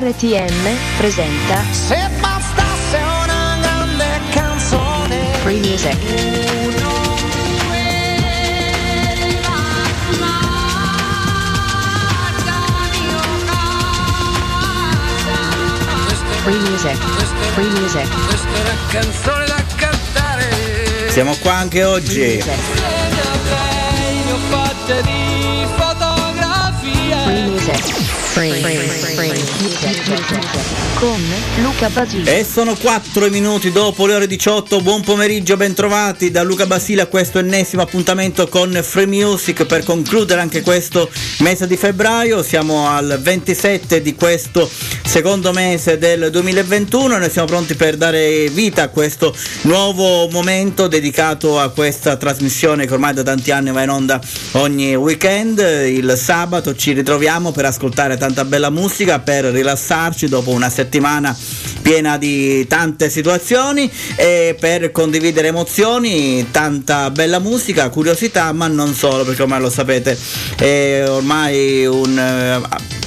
RTM presenta Se bastasse una grande canzone Free Music. Free Music. Free Music. Questa è una canzone da cantare Siamo qua anche oggi. Free Music. Free, free. Con Luca Basile. E sono 4 minuti dopo le ore 18. Buon pomeriggio, bentrovati da Luca Basile a questo ennesimo appuntamento con Free Music per concludere anche questo mese di febbraio. Siamo al 27 di questo secondo mese del 2021 e noi siamo pronti per dare vita a questo nuovo momento dedicato a questa trasmissione che ormai da tanti anni va in onda ogni weekend. Il sabato ci ritroviamo per ascoltare tanta bella musica, per rilassarci dopo una settimana piena di tante situazioni e per condividere emozioni, tanta bella musica, curiosità, ma non solo, perché ormai lo sapete, è ormai un eh,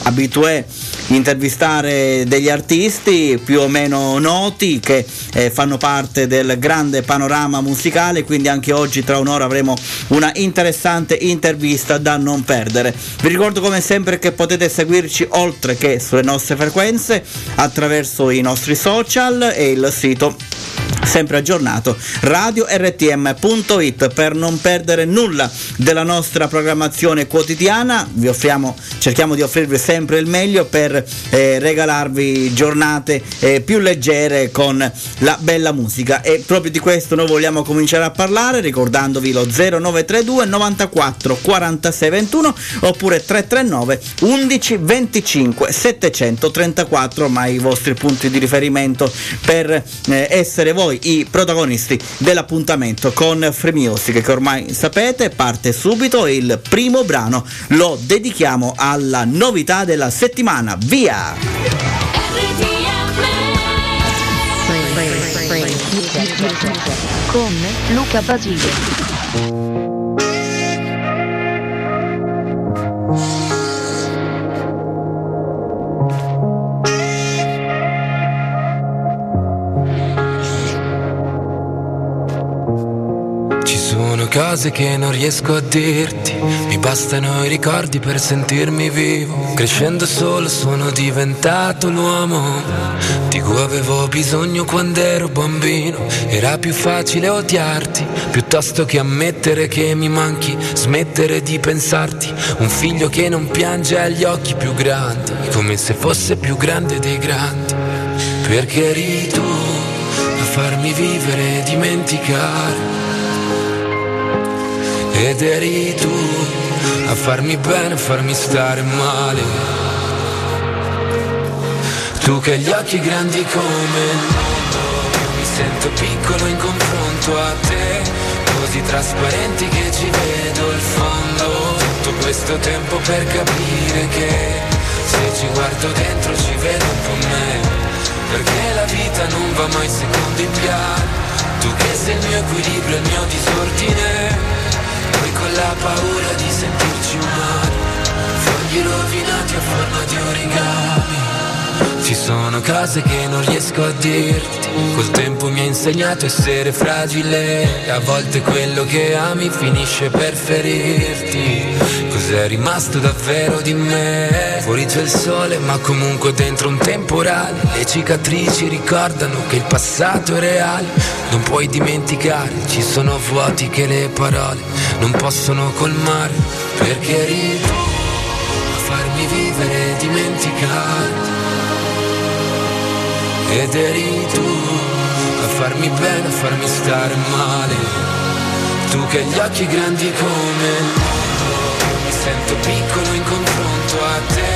abitué intervistare degli artisti più o meno noti che eh, fanno parte del grande panorama musicale, quindi anche oggi tra un'ora avremo una interessante intervista da non perdere. Vi ricordo come sempre che potete seguirci oltre che sulle nostre frequenze attraverso i nostri social e il sito sempre aggiornato radiortm.it per non perdere nulla della nostra programmazione quotidiana. Vi offriamo cerchiamo di offrirvi sempre il meglio per eh, regalarvi giornate eh, più leggere con la bella musica. E proprio di questo noi vogliamo cominciare a parlare ricordandovi lo 0932 94 46 21 oppure 339 11 25 734 ormai i vostri punti di riferimento per eh, essere voi i protagonisti dell'appuntamento con Free Music che ormai sapete parte subito il primo brano lo dedichiamo alla novità della settimana via. Con Luca Basile. Cose che non riesco a dirti, mi bastano i ricordi per sentirmi vivo. Crescendo solo sono diventato l'uomo di cui avevo bisogno quando ero bambino. Era più facile odiarti piuttosto che ammettere che mi manchi, smettere di pensarti. Un figlio che non piange ha gli occhi più grandi, come se fosse più grande dei grandi. Perché eri tu a farmi vivere e dimenticare. Ed eri tu a farmi bene, a farmi stare male. Tu che hai gli occhi grandi come il mondo, mi sento piccolo in confronto a te, così trasparenti che ci vedo il fondo. Tutto questo tempo per capire che se ci guardo dentro ci vedo un po' me, perché la vita non va mai secondo in piano. Tu che sei il mio equilibrio, il mio disordine. La paura di sentirci umani. Fogli rovinati a forma di origami Ci sono cose che non riesco a dirti. Col tempo mi ha insegnato a essere fragile. A volte quello che ami finisce per ferirti. Cos'è rimasto davvero di me? Fuori c'è il sole ma comunque dentro un temporale. Le cicatrici ricordano che il passato è reale. Non puoi dimenticare, ci sono vuoti che le parole non possono colmare. Perché tu a farmi vivere e dimenticare ed eri tu a farmi bene, a farmi stare male. Tu che gli occhi grandi come il mondo, mi sento piccolo in confronto a te,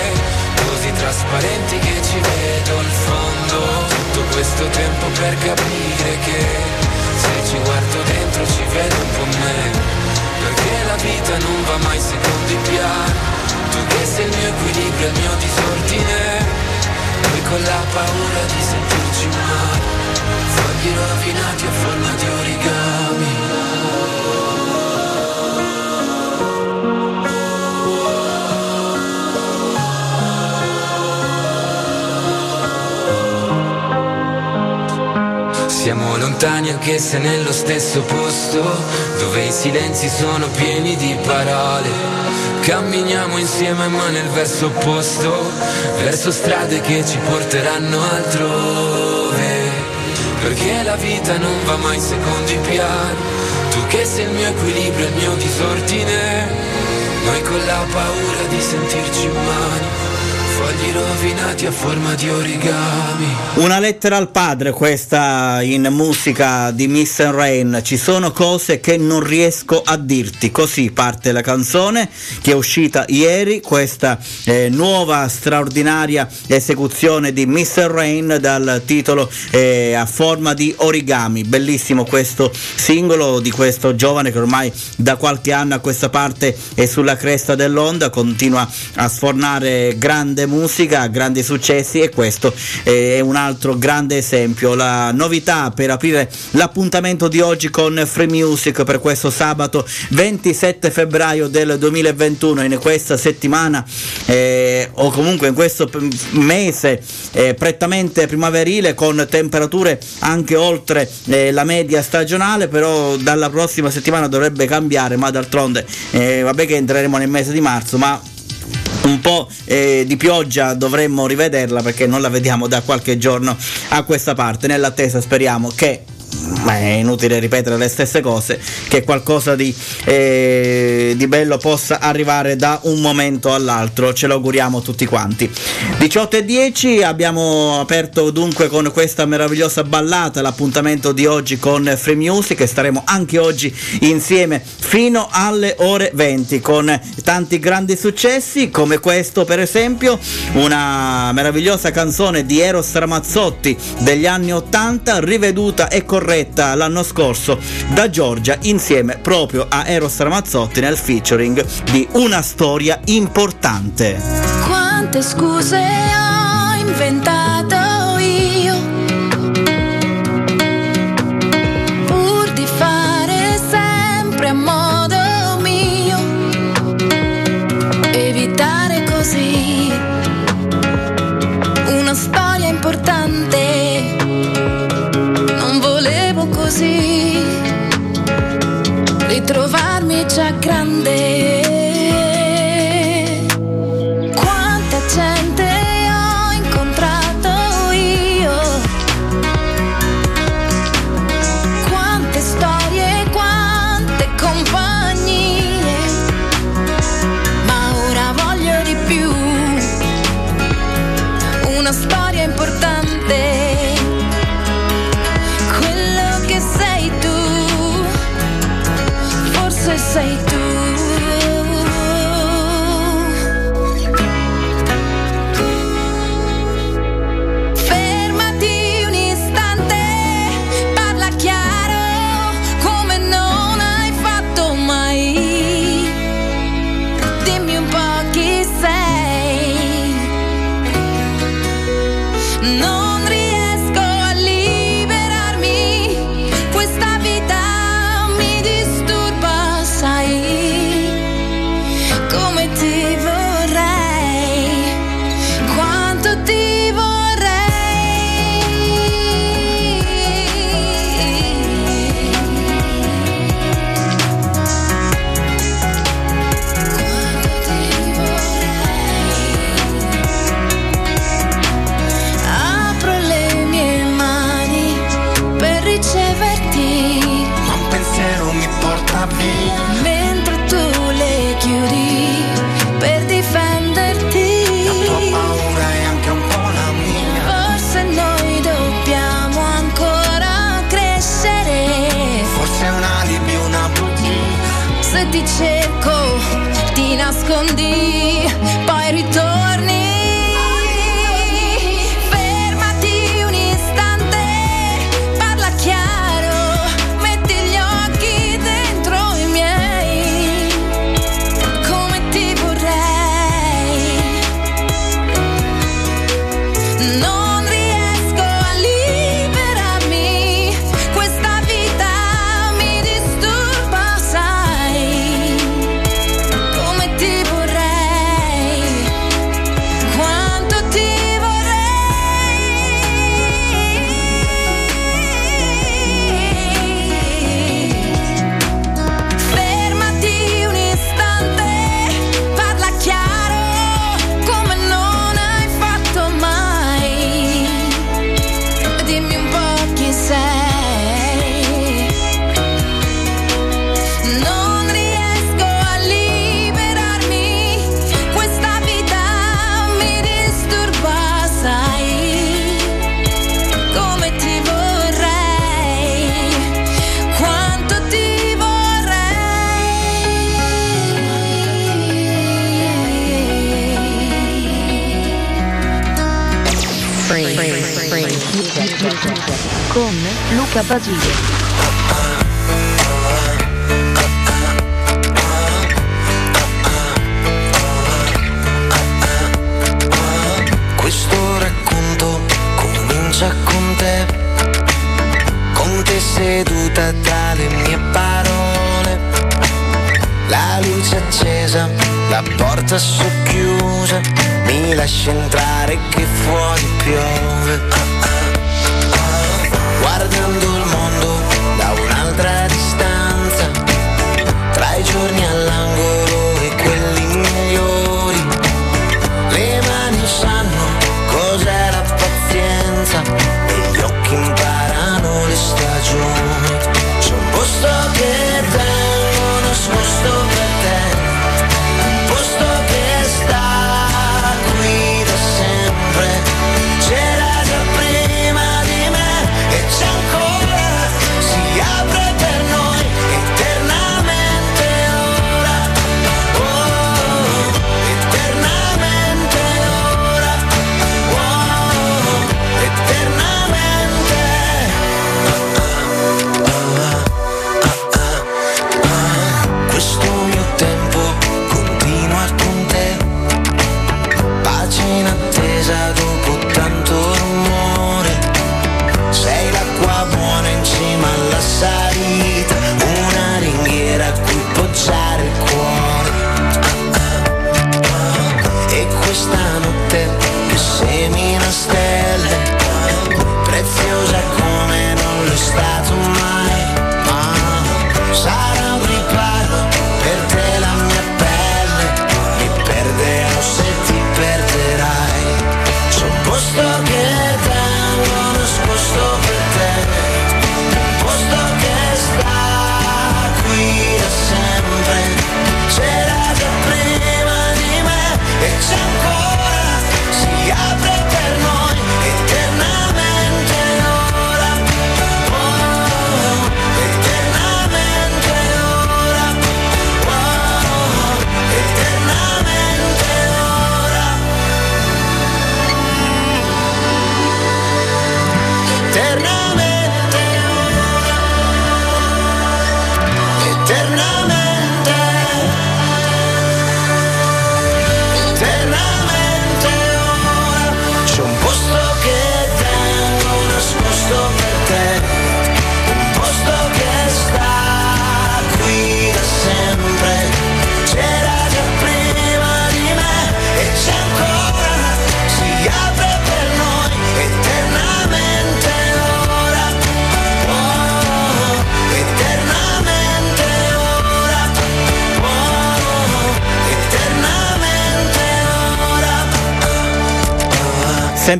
così trasparenti che ci vedo il fondo. Tutto questo tempo per capire che se ci guardo dentro ci vedo un po' me, perché la vita non va mai secondo in piano. Tu che sei il mio equilibrio, il mio disordine e con la paura di sentirci male, fogli rovinati a forma di origami. Siamo lontani anche se nello stesso posto, dove i silenzi sono pieni di parole Camminiamo insieme ma nel verso opposto, verso strade che ci porteranno altrove. Perché la vita non va mai in secondi piani, tu che sei il mio equilibrio, il mio disordine, noi con la paura di sentirci umani fogli rovinati a forma di origami. Una lettera al padre, questa in musica di Miss and Rain. Ci sono cose che non riesco a dirti. Così parte la canzone che è uscita ieri, questa eh, nuova straordinaria esecuzione di Miss and Rain dal titolo eh, A forma di origami. Bellissimo questo singolo di questo giovane che ormai da qualche anno a questa parte è sulla cresta dell'onda, continua a sfornare grande musica, grandi successi e questo è un altro grande esempio. La novità per aprire l'appuntamento di oggi con Free Music per questo sabato 27 febbraio del 2021 in questa settimana eh, o comunque in questo mese eh, prettamente primaverile con temperature anche oltre eh, la media stagionale però dalla prossima settimana dovrebbe cambiare ma d'altronde eh, vabbè che entreremo nel mese di marzo ma un po' eh, di pioggia dovremmo rivederla perché non la vediamo da qualche giorno a questa parte. Nell'attesa speriamo che ma è inutile ripetere le stesse cose, che qualcosa di, eh, di, bello possa arrivare da un momento all'altro, ce lo auguriamo tutti quanti. 18 e 10 abbiamo aperto dunque con questa meravigliosa ballata l'appuntamento di oggi con Free Music e staremo anche oggi insieme fino alle ore 20 con tanti grandi successi come questo per esempio, una meravigliosa canzone di Eros Ramazzotti degli anni 80 riveduta e corretta corretta l'anno scorso da Giorgia insieme proprio a Eros Ramazzotti nel featuring di Una storia importante. Quante scuse ho inventato ti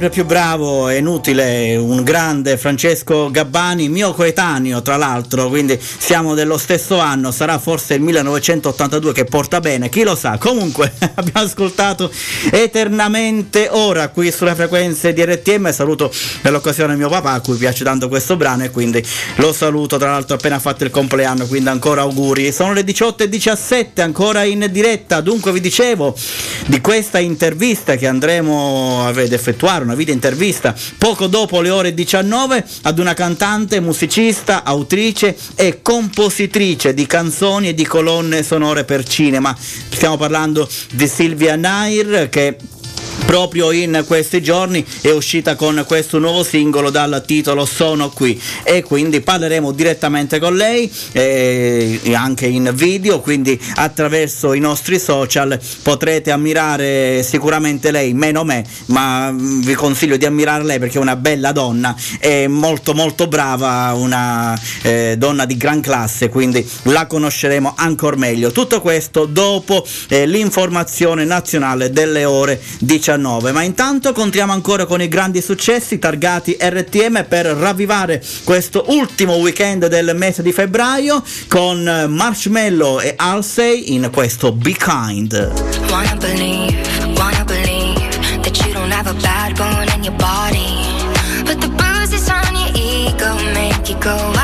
Sempre più bravo e inutile, un grande Francesco Gabbani, mio coetaneo tra l'altro, quindi siamo dello stesso anno, sarà forse il 1982 che porta bene, chi lo sa. Comunque abbiamo ascoltato eternamente ora qui sulle frequenze di RTM, saluto per l'occasione mio papà a cui piace tanto questo brano e quindi lo saluto, tra l'altro appena fatto il compleanno, quindi ancora auguri. Sono le 18.17 ancora in diretta, dunque vi dicevo di questa intervista che andremo ad effettuare, una video intervista poco dopo le ore 19 ad una cantante, musicista, autrice e compositrice di canzoni e di colonne sonore per cinema. Stiamo parlando di Silvia Nair che proprio in questi giorni è uscita con questo nuovo singolo dal titolo Sono qui. E quindi parleremo direttamente con lei eh, anche in video quindi attraverso i nostri social potrete ammirare sicuramente lei meno me ma mm, vi consiglio di ammirare lei perché è una bella donna è molto molto brava una eh, donna di gran classe quindi la conosceremo ancora meglio. Tutto questo dopo eh, l'informazione nazionale delle ore 19 ma intanto contiamo ancora con i grandi successi targati RTM per ravvivare questo ultimo weekend del mese di febbraio con Marshmello e Halsey in questo Be Kind. Go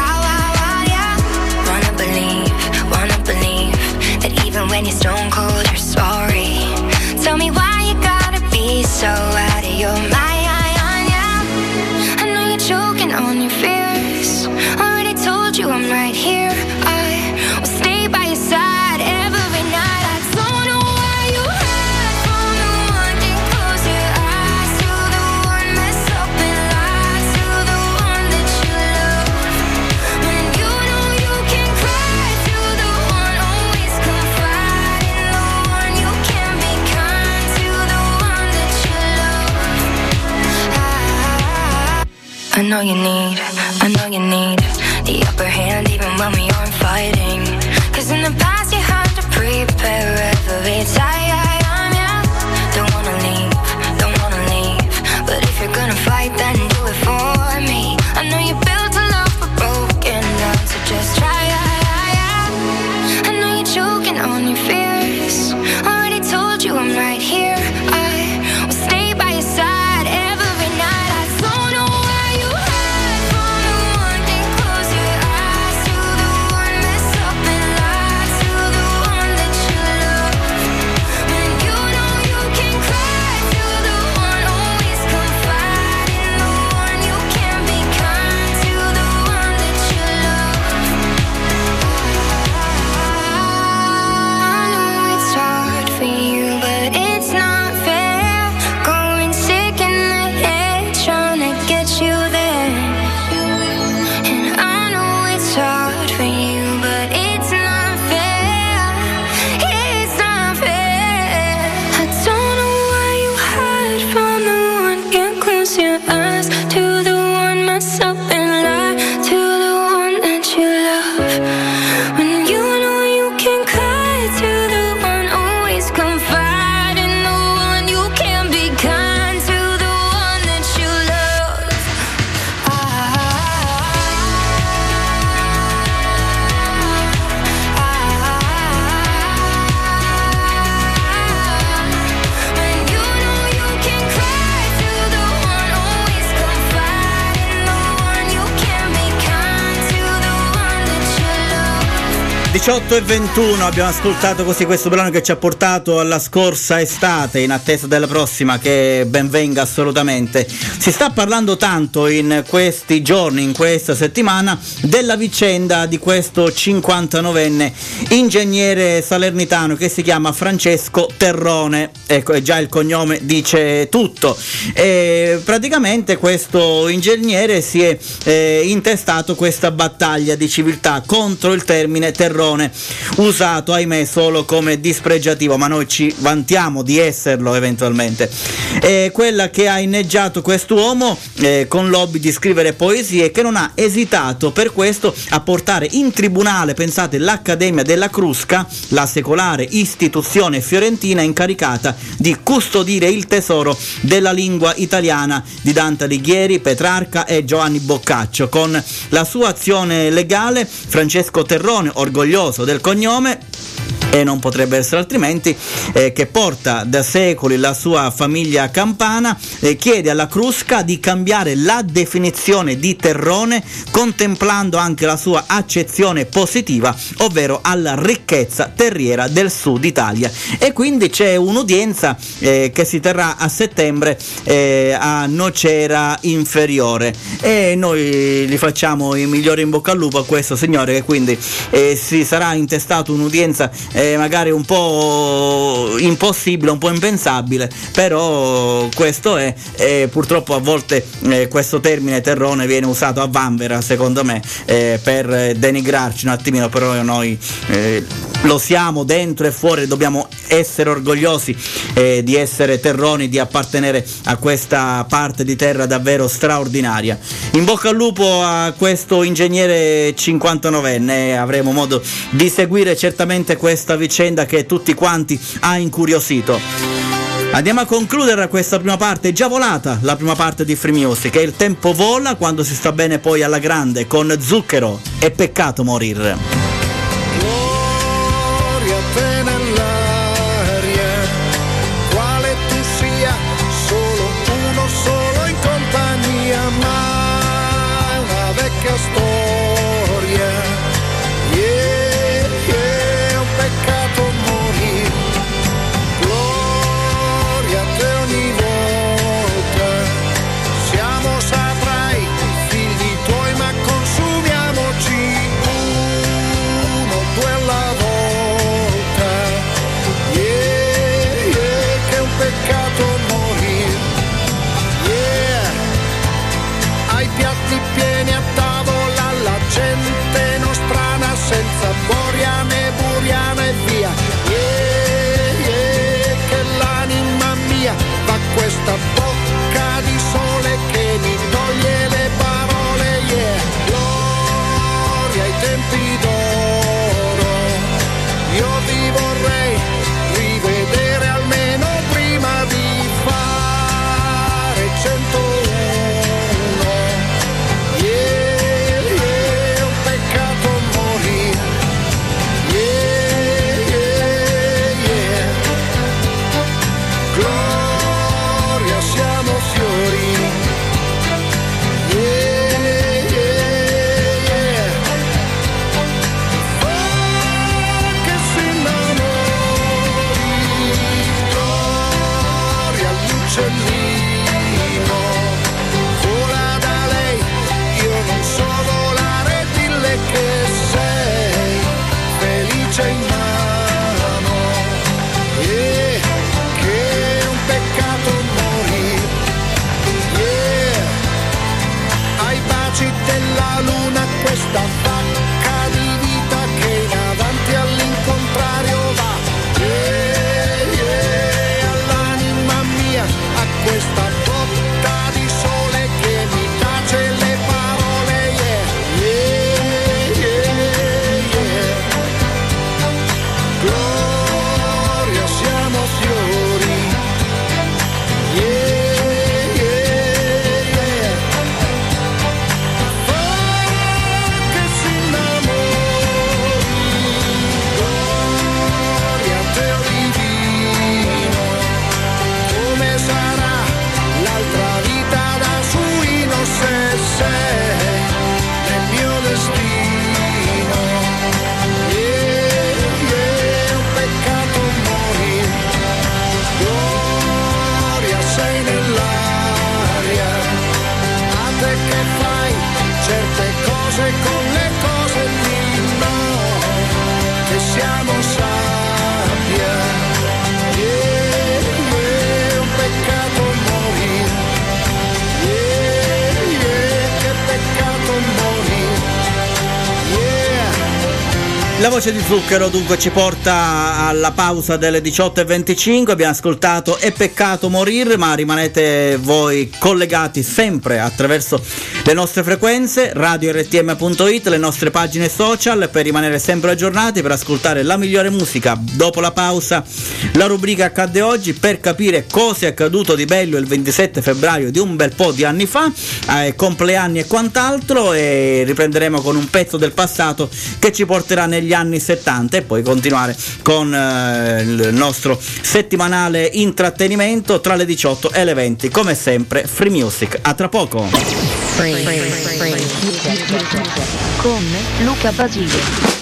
know you need, I know you need the upper hand even when we aren't fighting. Cause in the past 18 e 21 abbiamo ascoltato così questo brano che ci ha portato alla scorsa estate in attesa della prossima che ben venga assolutamente. Si sta parlando tanto in questi giorni, in questa settimana, della vicenda di questo 59enne ingegnere salernitano che si chiama Francesco Terrone. Ecco, già il cognome dice tutto. E praticamente questo ingegnere si è eh, intestato questa battaglia di civiltà contro il termine terrone, usato ahimè solo come dispregiativo, ma noi ci vantiamo di esserlo eventualmente. È quella che ha inneggiato quest'uomo eh, con l'hobby di scrivere poesie che non ha esitato per questo a portare in tribunale, pensate, l'Accademia della Crusca, la secolare istituzione fiorentina incaricata di custodire il tesoro della lingua italiana di Dante Alighieri, Petrarca e Giovanni Boccaccio. Con la sua azione legale, Francesco Terrone, orgoglioso del cognome, e non potrebbe essere altrimenti, eh, che porta da secoli la sua famiglia campana, eh, chiede alla Crusca di cambiare la definizione di terrone contemplando anche la sua accezione positiva, ovvero alla ricchezza terriera del sud Italia. E quindi c'è un'udienza eh, che si terrà a settembre eh, a Nocera Inferiore e noi gli facciamo i migliori in bocca al lupo a questo signore che quindi eh, si sarà intestato un'udienza eh, magari un po' impossibile, un po' impensabile, però questo è, e purtroppo a volte eh, questo termine terrone viene usato a vanvera secondo me eh, per denigrarci un attimino, però noi eh, lo siamo dentro e fuori, dobbiamo essere orgogliosi eh, di essere terroni, di appartenere a questa parte di terra davvero straordinaria. In bocca al lupo a questo ingegnere 59enne, avremo modo di seguire certamente questa vicenda che tutti quanti ha incuriosito. Andiamo a concludere questa prima parte, è già volata la prima parte di Free Music, e il tempo vola quando si sta bene poi alla grande con zucchero, è peccato morire. Voce di zucchero dunque ci porta alla pausa delle 18.25, abbiamo ascoltato È peccato morire, ma rimanete voi collegati sempre attraverso le nostre frequenze, radio-rtm.it, le nostre pagine social per rimanere sempre aggiornati, per ascoltare la migliore musica. Dopo la pausa la rubrica accadde oggi per capire cosa è accaduto di bello il 27 febbraio di un bel po' di anni fa, eh, compleanni e quant'altro e riprenderemo con un pezzo del passato che ci porterà negli anni 70 e poi continuare con eh, il nostro settimanale intrattenimento tra le 18 e le 20 come sempre free music. A tra poco. Free, free, free, con Luca Basile.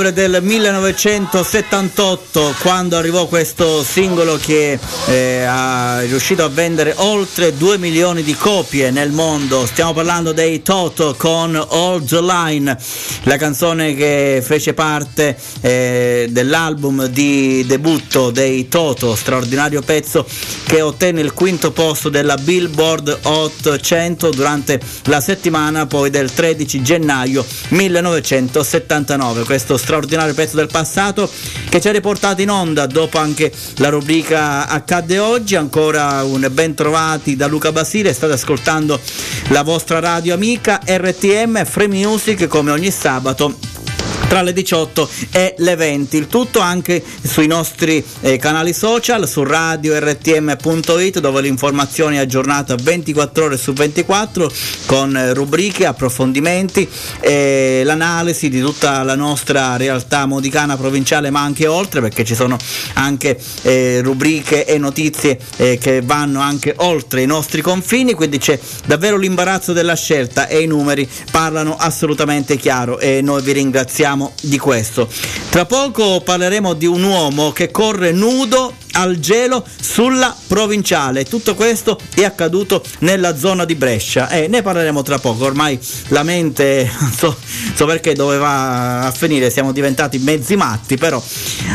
Ottobre del 1978 quando arrivò questo singolo che eh, ha riuscito a vendere oltre 2 milioni di copie nel mondo. Stiamo parlando dei Toto con the Line, la canzone che fece parte eh, dell'album di debutto dei Toto, straordinario pezzo che ottenne il quinto posto della Billboard Hot 100 durante la settimana poi del 13 gennaio 1978. 79, questo straordinario pezzo del passato che ci ha riportato in onda dopo anche la rubrica Accadde oggi, ancora un ben trovati da Luca Basile, state ascoltando la vostra radio amica RTM Free Music come ogni sabato tra le 18 e le 20. Il tutto anche sui nostri eh, canali social, su radio rtm.it dove l'informazione è aggiornata 24 ore su 24 con eh, rubriche, approfondimenti e l'analisi di tutta la nostra realtà modicana provinciale ma anche oltre perché ci sono anche eh, rubriche e notizie eh, che vanno anche oltre i nostri confini, quindi c'è davvero l'imbarazzo della scelta e i numeri parlano assolutamente chiaro e noi vi ringraziamo di questo. Tra poco parleremo di un uomo che corre nudo al gelo sulla provinciale. Tutto questo è accaduto nella zona di Brescia e ne parleremo tra poco. Ormai la mente, non so, so perché doveva finire, siamo diventati mezzi matti, però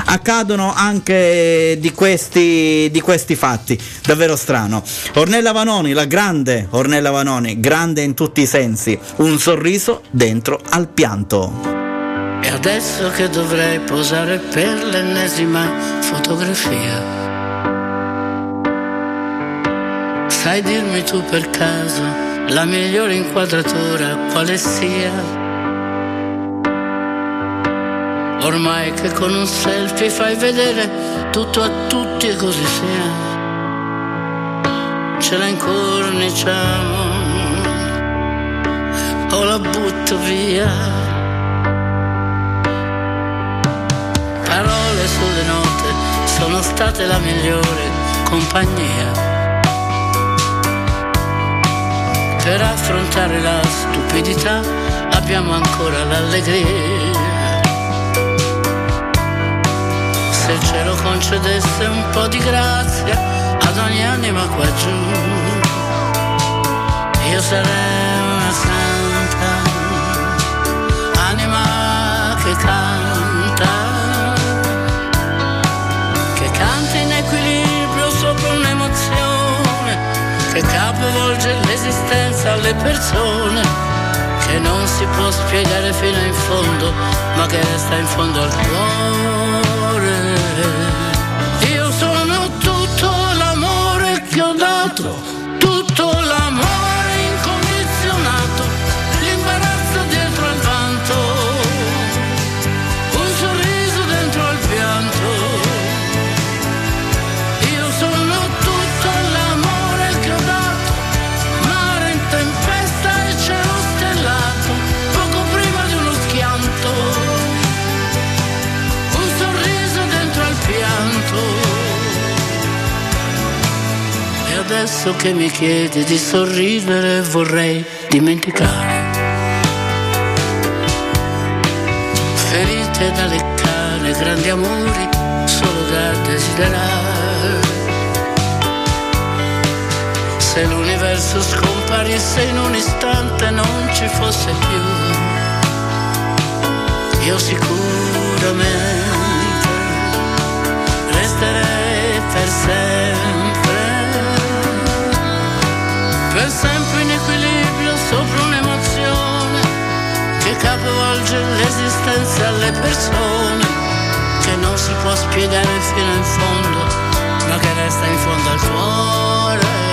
accadono anche di questi, di questi fatti. Davvero strano. Ornella Vanoni, la grande Ornella Vanoni, grande in tutti i sensi, un sorriso dentro al pianto. Adesso che dovrei posare per l'ennesima fotografia. Sai dirmi tu per caso la migliore inquadratura quale sia? Ormai che con un selfie fai vedere tutto a tutti e così sia. Ce la incorniciamo o la butto via. Parole sulle note sono state la migliore compagnia. Per affrontare la stupidità abbiamo ancora l'allegria. Se il cielo concedesse un po' di grazia ad ogni anima qua giù, io sarei che capovolge l'esistenza alle persone, che non si può spiegare fino in fondo, ma che resta in fondo al cuore. Io sono tutto l'amore che ho dato, adesso che mi chiedi di sorridere vorrei dimenticare. Ferite da leccare, grandi amori solo da desiderare. Se l'universo scomparisse in un istante non ci fosse più, io sicuramente resterei per sempre, capovolge l'esistenza alle persone, che non si può spiegare fino in fondo, ma che resta in fondo al cuore.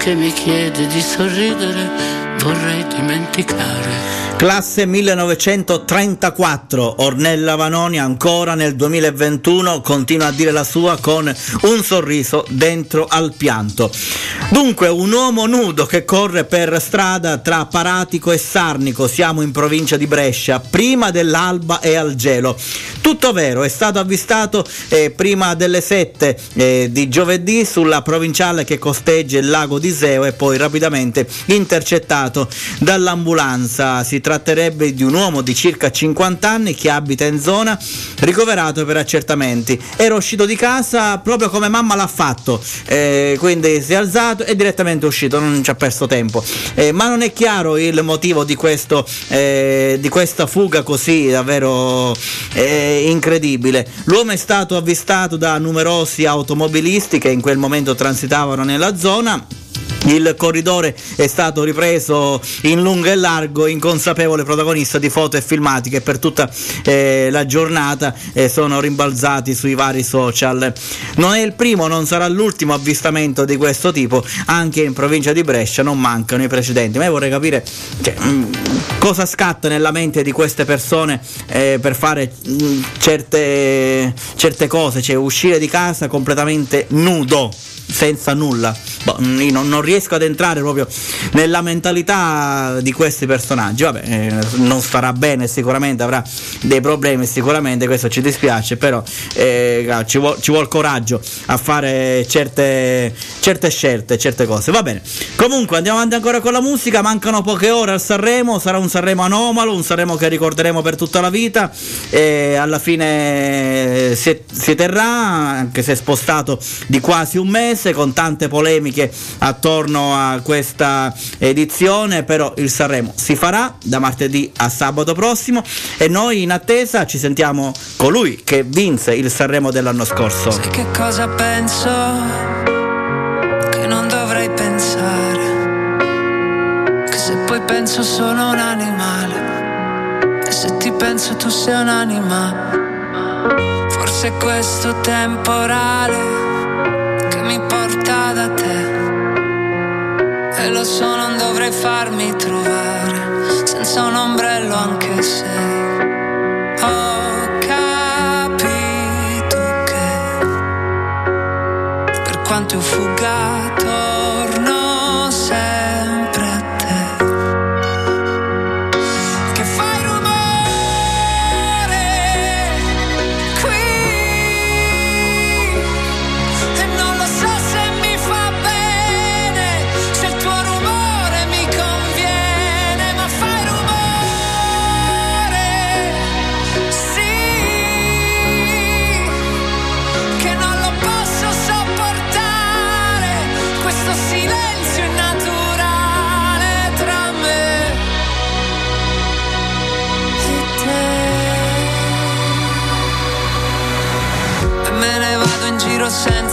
Che mi chiede di sorridere, vorrei dimenticare. Classe 1934, Ornella Vanoni ancora nel 2021 continua a dire la sua con un sorriso dentro al pianto. Dunque, un uomo nudo che corre per strada tra Paratico e Sarnico, siamo in provincia di Brescia, prima dell'alba e al gelo. Tutto vero, è stato avvistato eh, prima delle 7 eh, di giovedì sulla provinciale che costeggia il lago di Seo e poi rapidamente intercettato dall'ambulanza. Si tratterebbe di un uomo di circa 50 anni che abita in zona, ricoverato per accertamenti. Era uscito di casa proprio come mamma l'ha fatto, eh, quindi si è alzato e direttamente uscito, non ci ha perso tempo. Eh, ma non è chiaro il motivo di, questo, eh, di questa fuga così davvero eh, incredibile. L'uomo è stato avvistato da numerosi automobilisti che in quel momento transitavano nella zona. Il corridore è stato ripreso in lungo e largo, inconsapevole protagonista di foto e filmati che per tutta eh, la giornata eh, sono rimbalzati sui vari social. Non è il primo, non sarà l'ultimo avvistamento di questo tipo, anche in provincia di Brescia non mancano i precedenti. Ma io vorrei capire cioè, mh, cosa scatta nella mente di queste persone eh, per fare mh, certe, certe cose, cioè uscire di casa completamente nudo senza nulla. Boh, io non, non riesco ad entrare proprio nella mentalità di questi personaggi. Vabbè, eh, non starà bene, sicuramente avrà dei problemi, sicuramente questo ci dispiace, però eh, ci, vuol, ci vuol coraggio a fare certe, certe scelte, certe cose. Va bene. Comunque andiamo avanti ancora con la musica, mancano poche ore al Sanremo, sarà un Sanremo anomalo, un Sanremo che ricorderemo per tutta la vita e alla fine si, si terrà, anche se spostato di quasi un mese con tante polemiche attorno a questa edizione, però il Sanremo si farà da martedì a sabato prossimo e noi in attesa ci sentiamo colui che vinse il Sanremo dell'anno scorso. Sai che cosa penso? Che non dovrei pensare. Che se poi penso sono un animale. E se ti penso tu sei un'anima. Forse questo temporale porta da te. E lo so, non dovrei farmi trovare senza un ombrello anche se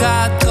Io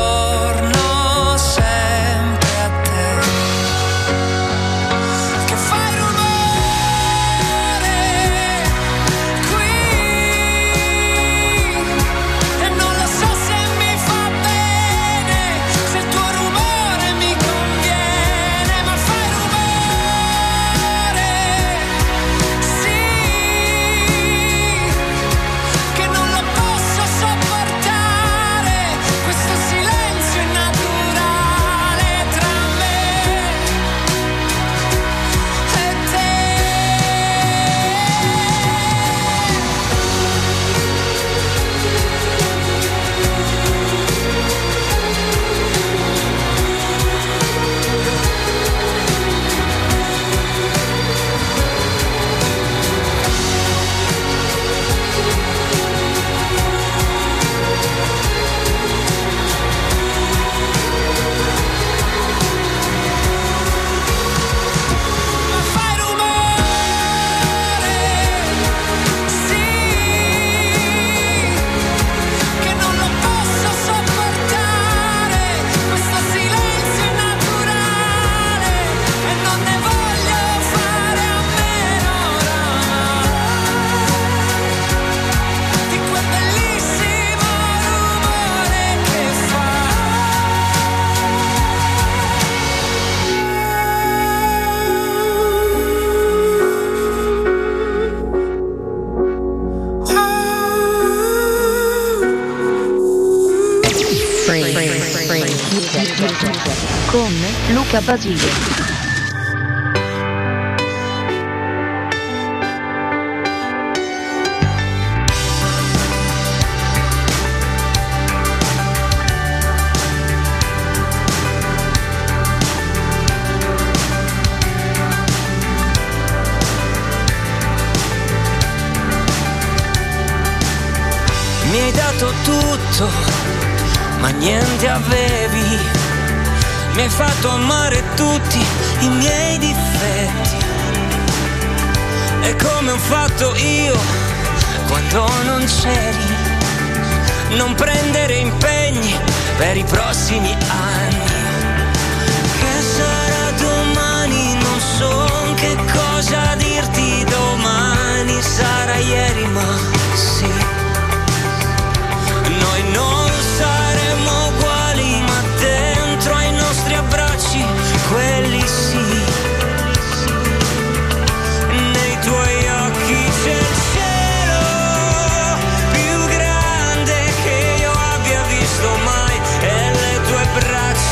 H. Basile. mi hai dato tutto, ma niente avevi mi hai fatto amare tutti i miei difetti. E come ho fatto io quando non c'eri, non prendere impegni per i prossimi anni. Che sarà domani, non so che cosa dirti domani, sarà ieri ma sì.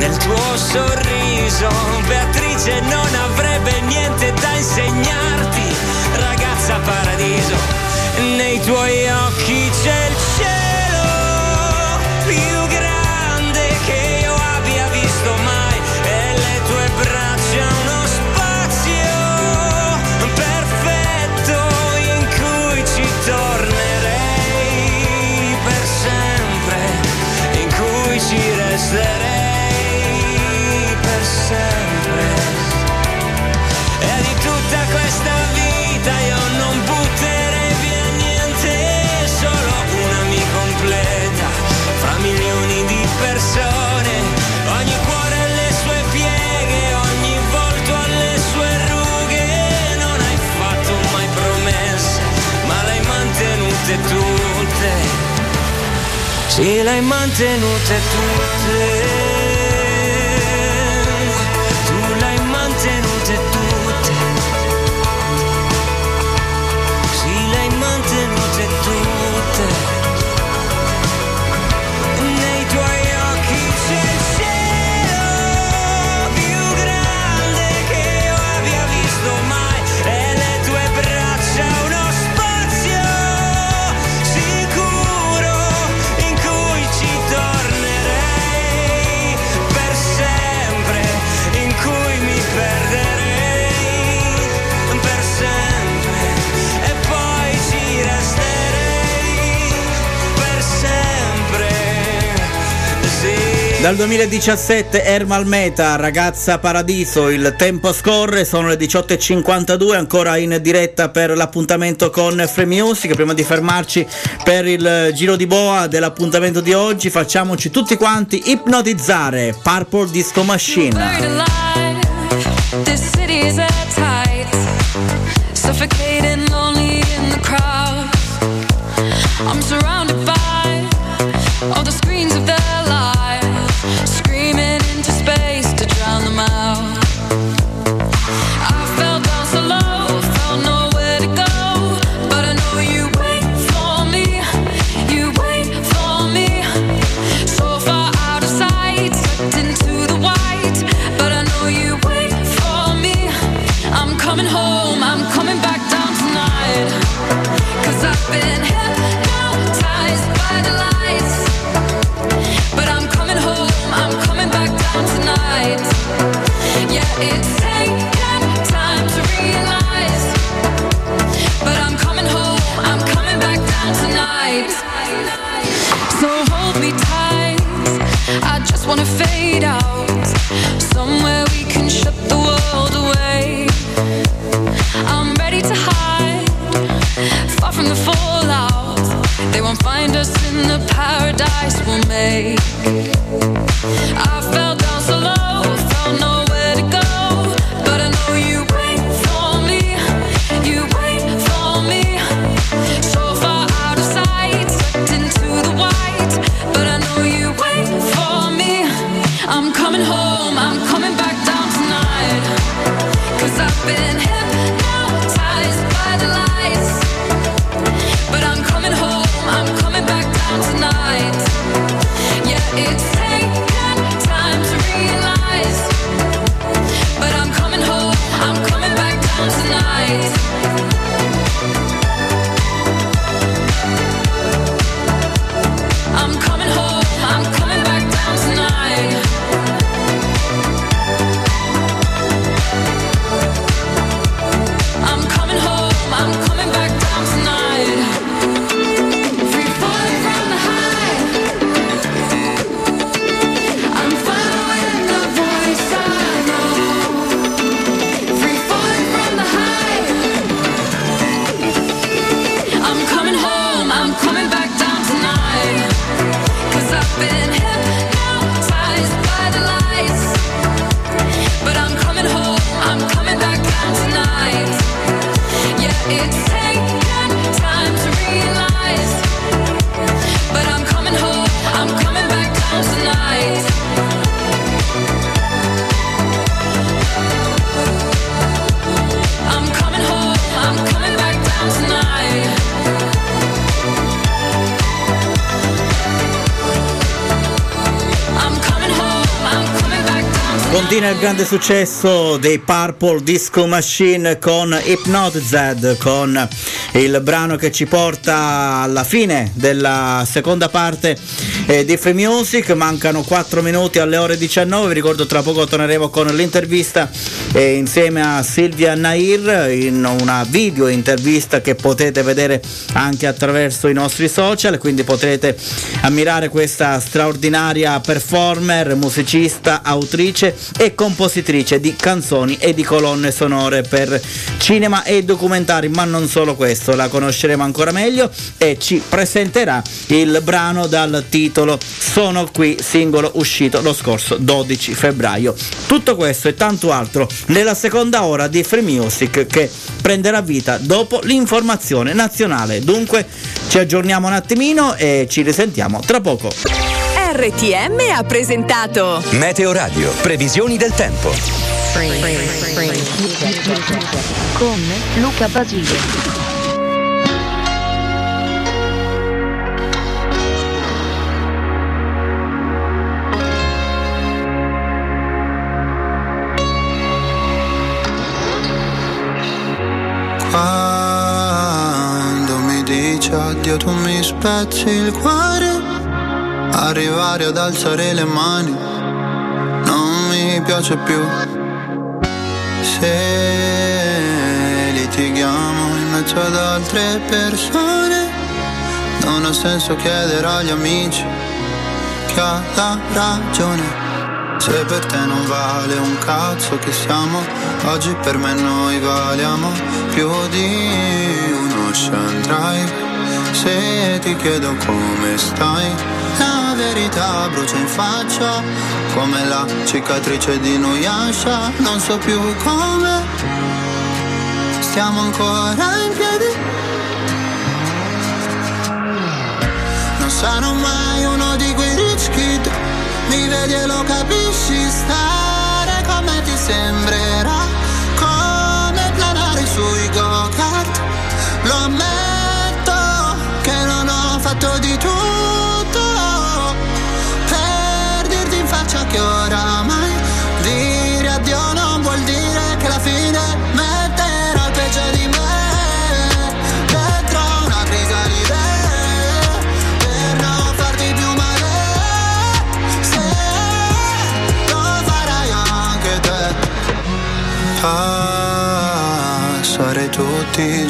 nel tuo sorriso. Beatrice non avrebbe niente da insegnarti, ragazza paradiso, nei tuoi occhi c'è il se l'hai mantenute tutte. Dal 2017 Ermal Meta, ragazza paradiso, il tempo scorre, sono le 18.52, ancora in diretta per l'appuntamento con Free Music. Prima di fermarci per il giro di boa dell'appuntamento di oggi, facciamoci tutti quanti ipnotizzare. Purple Disco Machine. I'm all the screens of the make. I grande successo dei Purple Disco Machine con Hypnotized, con il brano che ci porta alla fine della seconda parte eh, di Free Music. Mancano 4 minuti alle ore 19. Vi ricordo tra poco torneremo con l'intervista eh, insieme a Silvia Nair in una video intervista che potete vedere anche attraverso i nostri social. Quindi potrete ammirare questa straordinaria performer, musicista, autrice e compositrice di canzoni e di colonne sonore per cinema e documentari, ma non solo questo, la conosceremo ancora meglio e ci presenterà il brano dal titolo Sono qui, singolo uscito lo scorso 12 febbraio. Tutto questo e tanto altro nella seconda ora di Free Music che prenderà vita dopo l'informazione nazionale. Dunque ci aggiorniamo un attimino e ci risentiamo tra poco. RTM ha presentato Meteo Radio, previsioni del tempo. Free, free, free, con Luca Basile. Quando mi dici addio tu mi spezzi il cuore. Arrivare ad alzare le mani Non mi piace più. Se litighiamo in mezzo ad altre persone Non ha senso chiedere agli amici Che ha la ragione se per te non vale un cazzo che siamo, oggi per me noi valiamo più di uno ocean. Se ti chiedo come stai, la verità brucia in faccia, come la cicatrice di Nuyasha, non so più come stiamo ancora in piedi. Non sarò mai uno di quei mi vedi e lo capisci stare come ti sembrerà come planare sui go-kart. Lo ammetto che non ho fatto di tutto per dirti in faccia che oramai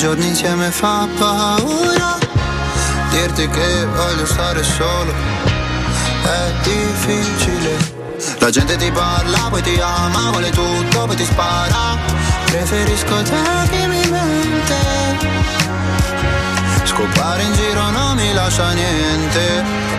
giorni insieme fa paura Dirti che voglio stare solo. È difficile. La gente ti parla, poi ti ama, vuole tutto, poi ti spara. Preferisco te che mi mente. Scopare in giro non mi lascia niente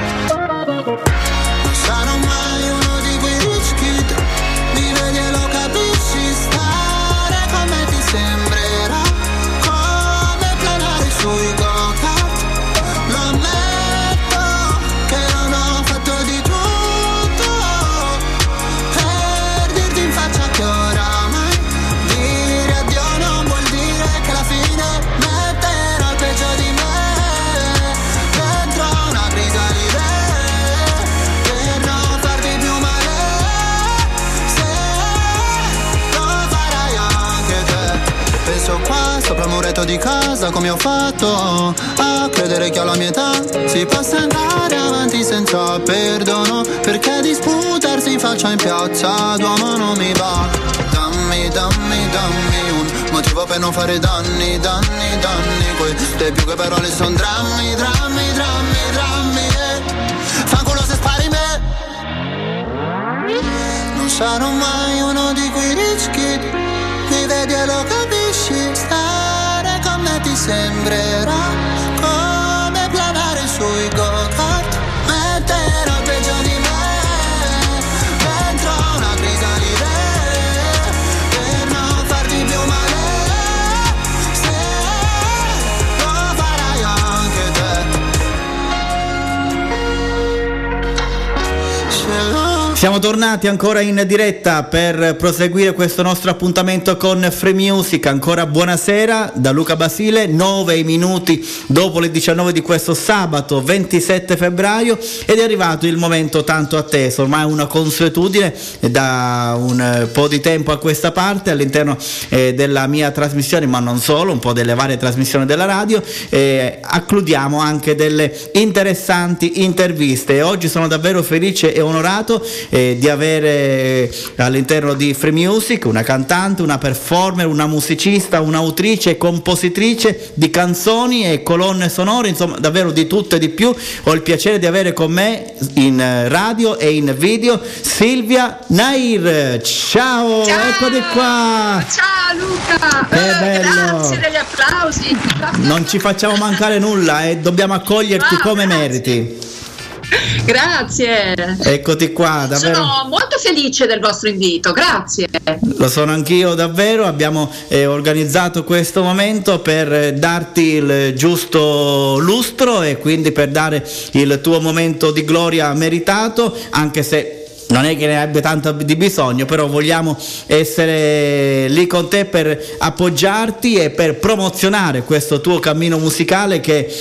muretto di casa come ho fatto A credere che alla mia età si possa andare avanti senza perdono Perché disputarsi in faccia in piazza d'uomo non mi va Dammi, dammi, dammi un motivo per non fare danni, danni, danni Queste più che parole sono drammi, drammi, drammi, drammi eh. Fanculo se spari me non sarò mai uno di quei rich kid Mi vedi e lo capisci me sembrerà Siamo tornati ancora in diretta per proseguire questo nostro appuntamento con Free Music. Ancora buonasera da Luca Basile, 9 minuti dopo le 19 di questo sabato 27 febbraio ed è arrivato il momento tanto atteso, ormai una consuetudine da un eh, po' di tempo a questa parte all'interno eh, della mia trasmissione, ma non solo, un po' delle varie trasmissioni della radio, eh, accludiamo anche delle interessanti interviste oggi sono davvero felice e onorato eh, di avere all'interno di Free Music una cantante, una performer, una musicista, un'autrice compositrice di canzoni e colonne sonore, insomma davvero di tutto e di più. Ho il piacere di avere con me in eh, radio e in video Silvia Nair. Ciao, eccoti qua. Ciao Luca, Che Eh, bello. grazie degli applausi. Non ci facciamo mancare nulla e dobbiamo accoglierti Ah, come grazie. meriti. Grazie. Eccoti qua, davvero. Sono molto felice del vostro invito, grazie. Lo sono anch'io davvero, abbiamo eh, organizzato questo momento per eh, darti il giusto lustro e quindi per dare il tuo momento di gloria meritato, anche se non è che ne abbia tanto di bisogno, però vogliamo essere lì con te per appoggiarti e per promozionare questo tuo cammino musicale che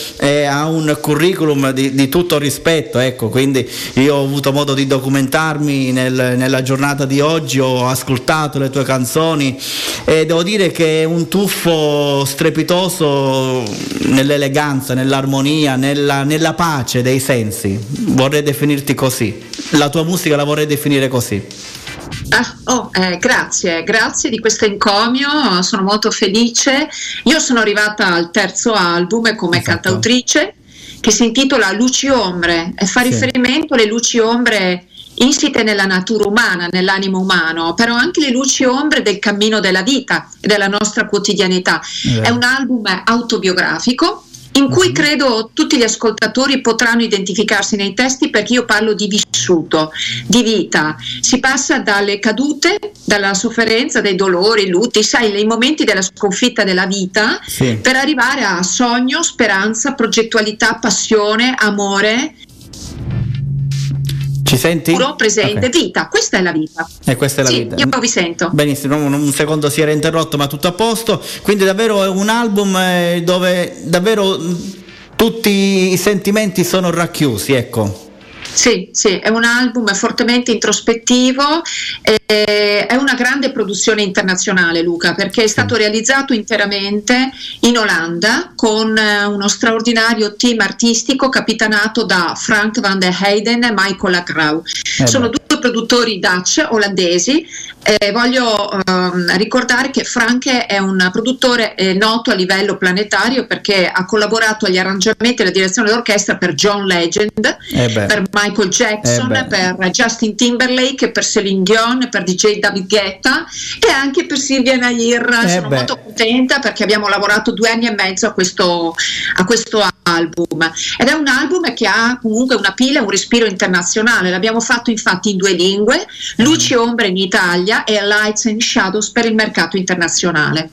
ha un curriculum di, di tutto rispetto. Ecco, quindi io ho avuto modo di documentarmi nel- nella giornata di oggi, ho ascoltato le tue canzoni e devo dire che è un tuffo strepitoso nell'eleganza, nell'armonia, nella, nella pace dei sensi. Vorrei definirti così. La tua musica la vorrei definire così. Ah, oh, eh, grazie, grazie di questo encomio, sono molto felice. Io sono arrivata al terzo album come Esatto. cantautrice che si intitola Luci Ombre e fa Sì. riferimento alle luci ombre insite nella natura umana, nell'animo umano, però anche le luci ombre del cammino della vita e della nostra quotidianità. Eh. È un album autobiografico in cui credo tutti gli ascoltatori potranno identificarsi nei testi perché io parlo di vissuto, di vita. Si passa dalle cadute, dalla sofferenza, dai dolori, lutti, sai, i momenti della sconfitta della vita Sì. per arrivare a sogno, speranza, progettualità, passione, amore, Ci senti? puro, presente, Ok. vita. Questa è la vita. E questa è la Sì, vita. io vi sento. Benissimo, un, secondo si era interrotto, ma tutto a posto. Quindi davvero è un album eh, dove davvero tutti i sentimenti sono racchiusi, ecco. Sì, sì, è un album fortemente introspettivo, eh, è una grande produzione internazionale Luca perché è stato realizzato interamente in Olanda con eh, uno straordinario team artistico capitanato da Frank van der Heyden e Michael Lacrau. Eh Sono due produttori Dutch olandesi, Eh, voglio ehm, ricordare che Franche è un produttore eh, noto a livello planetario perché ha collaborato agli arrangiamenti e alla direzione d'orchestra per John Legend, Eh per Michael Jackson, Eh per Justin Timberlake, per Celine Dion, per DJ David Guetta e anche per Silvia Nair. Eh Sono beh. molto contenta perché abbiamo lavorato due anni e mezzo a questo, a questo album ed è un album che ha comunque una pila e un respiro internazionale. L'abbiamo fatto infatti in due lingue, Luci e Ombre in Italia e Lights and Shadows per il mercato internazionale.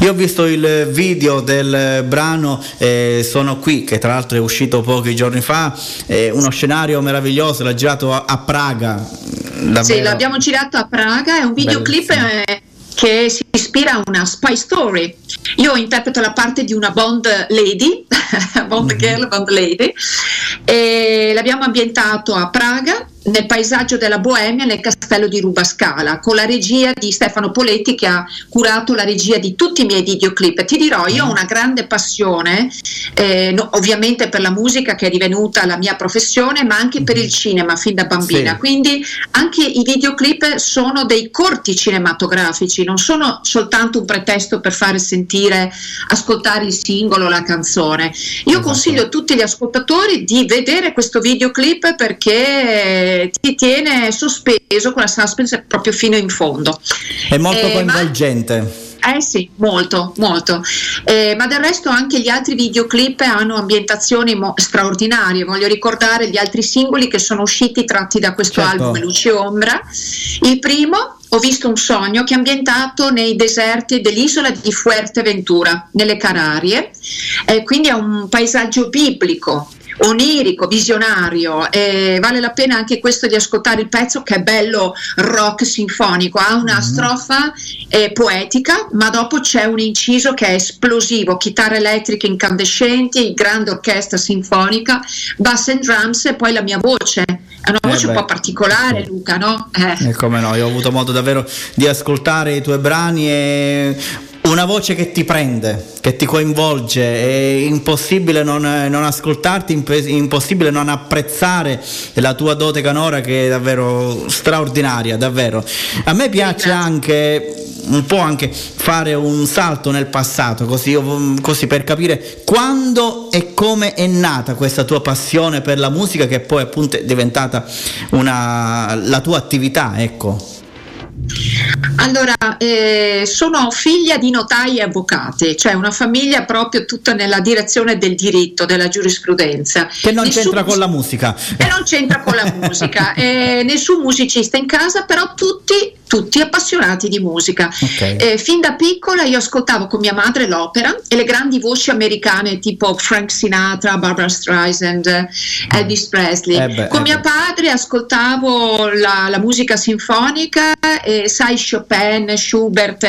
Io ho visto il video del brano eh, Sono qui, che tra l'altro è uscito pochi giorni fa, è uno scenario meraviglioso, l'ha girato a, a Praga. davvero. Sì, l'abbiamo girato a Praga, è un videoclip eh, che si ispira a una spy story. Io interpreto la parte di una Bond lady, Bond girl, Bond lady, e l'abbiamo ambientato a Praga nel paesaggio della Boemia nel castello di Rubascala con la regia di Stefano Poletti che ha curato la regia di tutti i miei videoclip. Ti dirò, io ho una grande passione eh, no- ovviamente per la musica che è divenuta la mia professione ma anche per il cinema fin da bambina. Sì. Quindi anche i videoclip sono dei corti cinematografici, non sono soltanto un pretesto per fare sentire, ascoltare il singolo, la canzone. Io consiglio a tutti gli ascoltatori di vedere questo videoclip perché eh, ti tiene sospeso con la suspense proprio fino in fondo. È molto Eh, ma- coinvolgente. eh sì, molto, molto. Eh, ma del resto anche gli altri videoclip hanno ambientazioni mo- straordinarie. Voglio ricordare gli altri singoli che sono usciti tratti da questo Certo. album Luce Ombra. Il primo, Ho visto un sogno, che è ambientato nei deserti dell'isola di Fuerteventura, nelle Canarie. Eh, quindi è un paesaggio biblico onirico, visionario, e vale la pena anche questo di ascoltare il pezzo che è bello rock sinfonico, ha una strofa eh, poetica, ma dopo c'è un inciso che è esplosivo, chitarre elettriche incandescenti, grande orchestra sinfonica, bass and drums e poi la mia voce. È una Eh voce beh. un po' particolare, Luca, no? Eh. E come no, io ho avuto modo davvero di ascoltare i tuoi brani e una voce che ti prende, che ti coinvolge, è impossibile non, non ascoltarti, imp- impossibile non apprezzare la tua dote canora che è davvero straordinaria, davvero. A me piace anche un po' anche fare un salto nel passato, così, così per capire quando e come è nata questa tua passione per la musica che poi appunto è diventata una, la tua attività, ecco. Allora, eh, sono figlia di notai e avvocati, cioè una famiglia proprio tutta nella direzione del diritto, della giurisprudenza. Che non Nessun- c'entra con la musica. E non c'entra con la musica, eh, nessun musicista in casa, però tutti, tutti appassionati di musica. Ok. Eh, fin da piccola io ascoltavo con mia madre l'opera e le grandi voci americane tipo Frank Sinatra, Barbara Streisand, Elvis Presley. Eh beh, con eh beh. padre ascoltavo la, la musica sinfonica, sai Chopin, Schubert,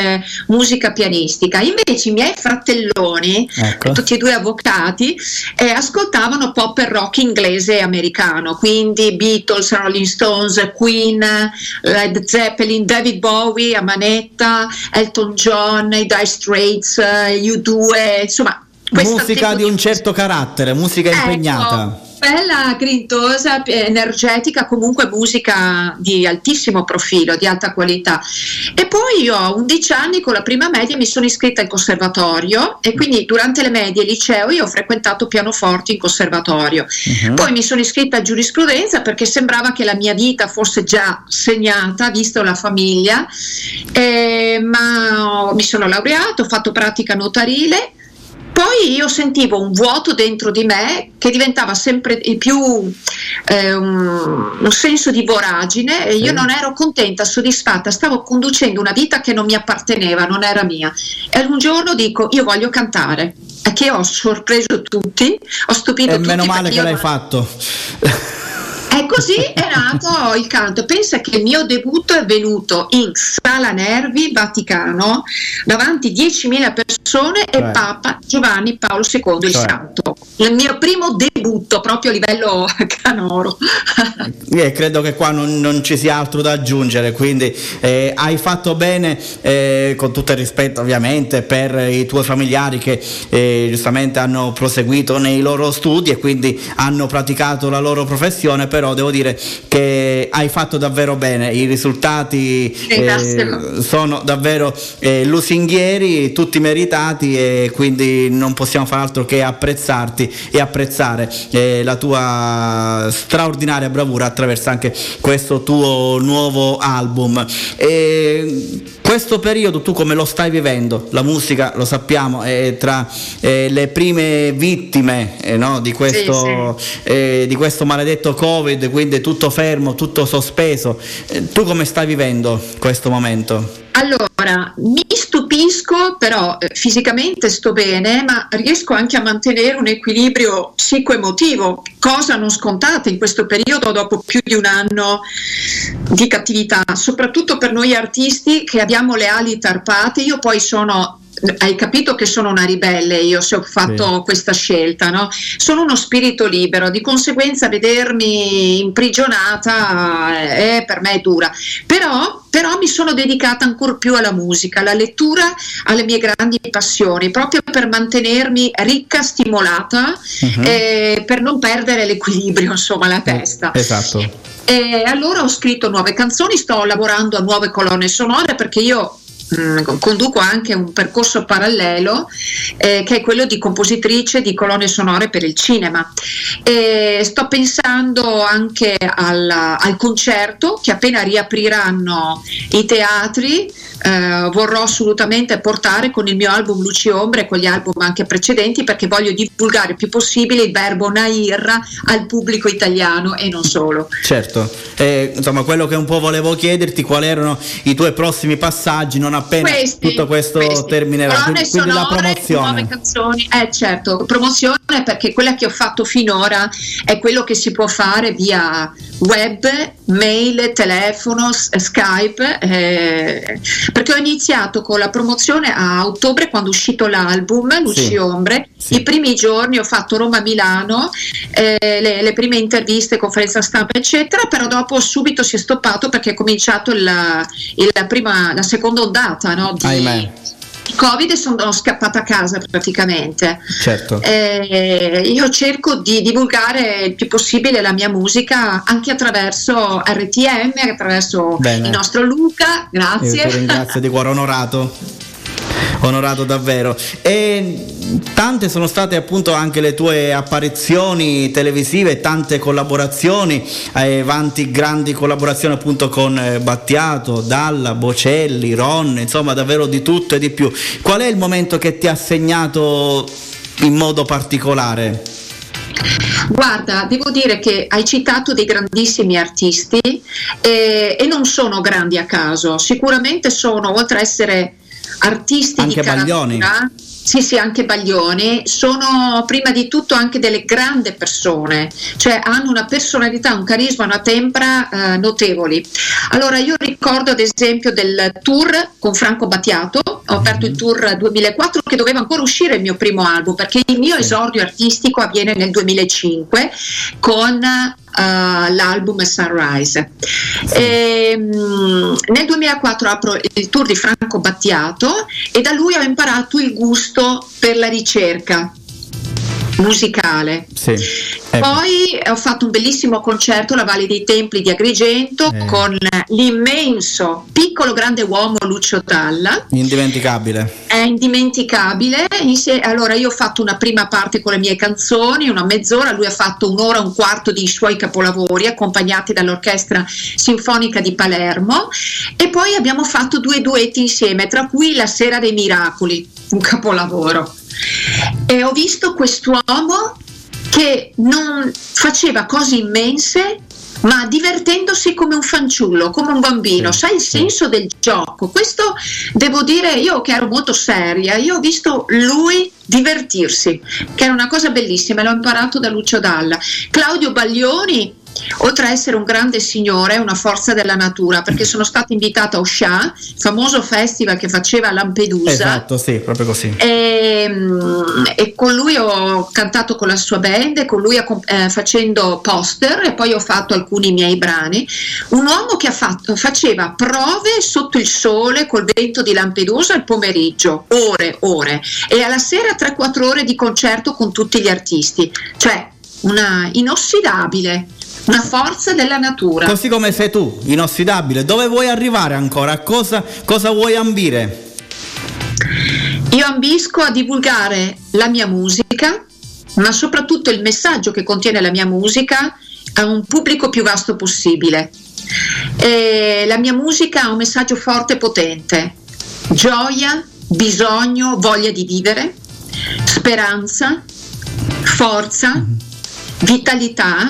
musica pianistica. Invece i miei fratelloni, Ecco. tutti e due avvocati, eh, ascoltavano pop e rock inglese e americano, quindi Beatles, Rolling Stones, Queen, Led Zeppelin, David Bowie a manetta, Elton John, i Dire Straits, eh, U2, insomma... Musica di un certo carattere, musica Ecco, impegnata. Bella, grintosa, energetica, comunque musica di altissimo profilo, di alta qualità. E poi io a 11 anni con la prima media mi sono iscritta al conservatorio e quindi durante le medie e liceo io ho frequentato pianoforte in conservatorio. Mhm. Poi mi sono iscritta a giurisprudenza perché sembrava che la mia vita fosse già segnata, visto la famiglia, eh, ma mi sono laureato, ho fatto pratica notarile. Poi io sentivo un vuoto dentro di me che diventava sempre più eh, un, un senso di voragine e io Sì. non ero contenta, soddisfatta, stavo conducendo una vita che non mi apparteneva, non era mia. E un giorno dico io voglio cantare, e che ho sorpreso tutti, ho stupito E tutti. meno male che l'hai non- fatto. E così è nato il canto. Pensa che il mio debutto è venuto in Sala Nervi, Vaticano, davanti a 10.000 persone e Cioè. Papa Giovanni Paolo II il Cioè. Santo. Il mio primo debutto proprio a livello canoro. Eh, credo che qua non, non ci sia altro da aggiungere, quindi eh, hai fatto bene, eh, con tutto il rispetto ovviamente per i tuoi familiari che eh, giustamente hanno proseguito nei loro studi e quindi hanno praticato la loro professione, però però devo dire che hai fatto davvero bene, i risultati eh, sono davvero eh, lusinghieri, tutti meritati e quindi non possiamo fare altro che apprezzarti e apprezzare eh, la tua straordinaria bravura attraverso anche questo tuo nuovo album. E questo periodo tu come lo stai vivendo? La musica, lo sappiamo, è tra eh, le prime vittime eh, no, di, questo, eh, di questo maledetto Covid, quindi è tutto fermo, tutto sospeso. Eh, tu come stai vivendo questo momento? Allora, mi stupisco, però eh, fisicamente sto bene, ma riesco anche a mantenere un equilibrio psicoemotivo, cosa non scontata in questo periodo dopo più di un anno di cattività, soprattutto per noi artisti che abbiamo le ali tarpate. Io poi sono hai capito che sono una ribelle io se ho fatto Sì. questa scelta, no? Sono uno spirito libero, di conseguenza vedermi imprigionata eh, è per me è dura. Però, però mi sono dedicata ancora più alla musica, alla lettura, alle mie grandi passioni, proprio per mantenermi ricca, stimolata, Mhm. eh, per non perdere l'equilibrio, insomma, la testa. Esatto. E allora ho scritto nuove canzoni, sto lavorando a nuove colonne sonore perché io mh, conduco anche un percorso parallelo eh, che è quello di compositrice di colonne sonore per il cinema. E sto pensando anche al, al concerto che appena riapriranno i teatri. Eh, vorrò assolutamente portare con il mio album Luci Ombre e con gli album anche precedenti perché voglio divulgare il più possibile il verbo Nair al pubblico italiano e non solo. Certo, Eh, insomma quello che un po' volevo chiederti quali erano i tuoi prossimi passaggi non appena Questi, tutto questo questi. terminerà, quindi, quindi la sonore, nuove promozione. canzoni, eh certo, promozione perché quella che ho fatto finora è quello che si può fare via web, mail, telefono, Skype, eh, perché ho iniziato con la promozione a ottobre quando è uscito l'album Luci Sì. Ombre, i primi giorni ho fatto Roma-Milano, eh, le, le prime interviste, conferenza stampa eccetera, però dopo subito si è stoppato perché è cominciato il- la, prima, la seconda ondata no, di Covid e sono scappata a casa praticamente. certo. Eh, io cerco di divulgare il più possibile la mia musica anche attraverso RTM, attraverso Bene. il nostro Luca, Io grazie. ti ringrazio di cuore, onorato. Onorato davvero. E tante sono state appunto anche le tue apparizioni televisive, tante collaborazioni, hai avanti grandi collaborazioni appunto con eh, Battiato, Dalla, Bocelli, Ron, insomma davvero di tutto e di più. Qual è il momento che ti ha segnato in modo particolare? Guarda, devo dire che hai citato dei grandissimi artisti eh, e non sono grandi a caso, sicuramente sono, oltre a essere artisti Anche di Baglioni. caratura, sì, sì, anche Baglioni, sono prima di tutto anche delle grandi persone, cioè hanno una personalità, un carisma, una tempra eh, notevoli. Allora io ricordo ad esempio del tour con Franco Battiato, ho aperto il tour 2004 che doveva ancora uscire il mio primo album perché il mio esordio artistico avviene nel 2005 con eh, l'album Sunrise. Ehm, nel 2004 apro il tour di Franco Battiato e da lui ho imparato il gusto per la ricerca musicale. Sì. Poi ho fatto un bellissimo concerto alla Valle dei Templi di Agrigento Eh. con l'immenso piccolo grande uomo Lucio Dalla. Indimenticabile. È indimenticabile. Allora, io ho fatto una prima parte con le mie canzoni, una mezz'ora, lui ha fatto un'ora, un quarto di suoi capolavori, accompagnati dall'Orchestra Sinfonica di Palermo. E poi abbiamo fatto due duetti insieme, tra cui La Sera dei Miracoli, un capolavoro. E ho visto quest'uomo che non faceva cose immense, ma divertendosi come un fanciullo, come un bambino, sai il senso del gioco. Questo devo dire, io che ero molto seria, io ho visto lui divertirsi, che era una cosa bellissima, l'ho imparato da Lucio Dalla. Claudio Baglioni, oltre a essere un grande signore, è una forza della natura, perché sono stata invitata a Oscià, famoso festival che faceva a Lampedusa. Esatto, sì, proprio così. E, mm, e con lui ho cantato con la sua band, e con lui eh, facendo poster e poi ho fatto alcuni miei brani. Un uomo che ha fatto- faceva prove sotto il sole col vento di Lampedusa il pomeriggio, ore, ore, e alla sera 3-4 ore di concerto con tutti gli artisti, cioè una inossidabile. Una forza della natura. Così come sei tu, inossidabile. Dove vuoi arrivare ancora? Cosa, cosa vuoi ambire? Io ambisco a divulgare la mia musica, ma soprattutto il messaggio che contiene la mia musica a un pubblico più vasto possibile. E la mia musica ha un messaggio forte e potente, gioia, bisogno, voglia di vivere, speranza, forza, vitalità,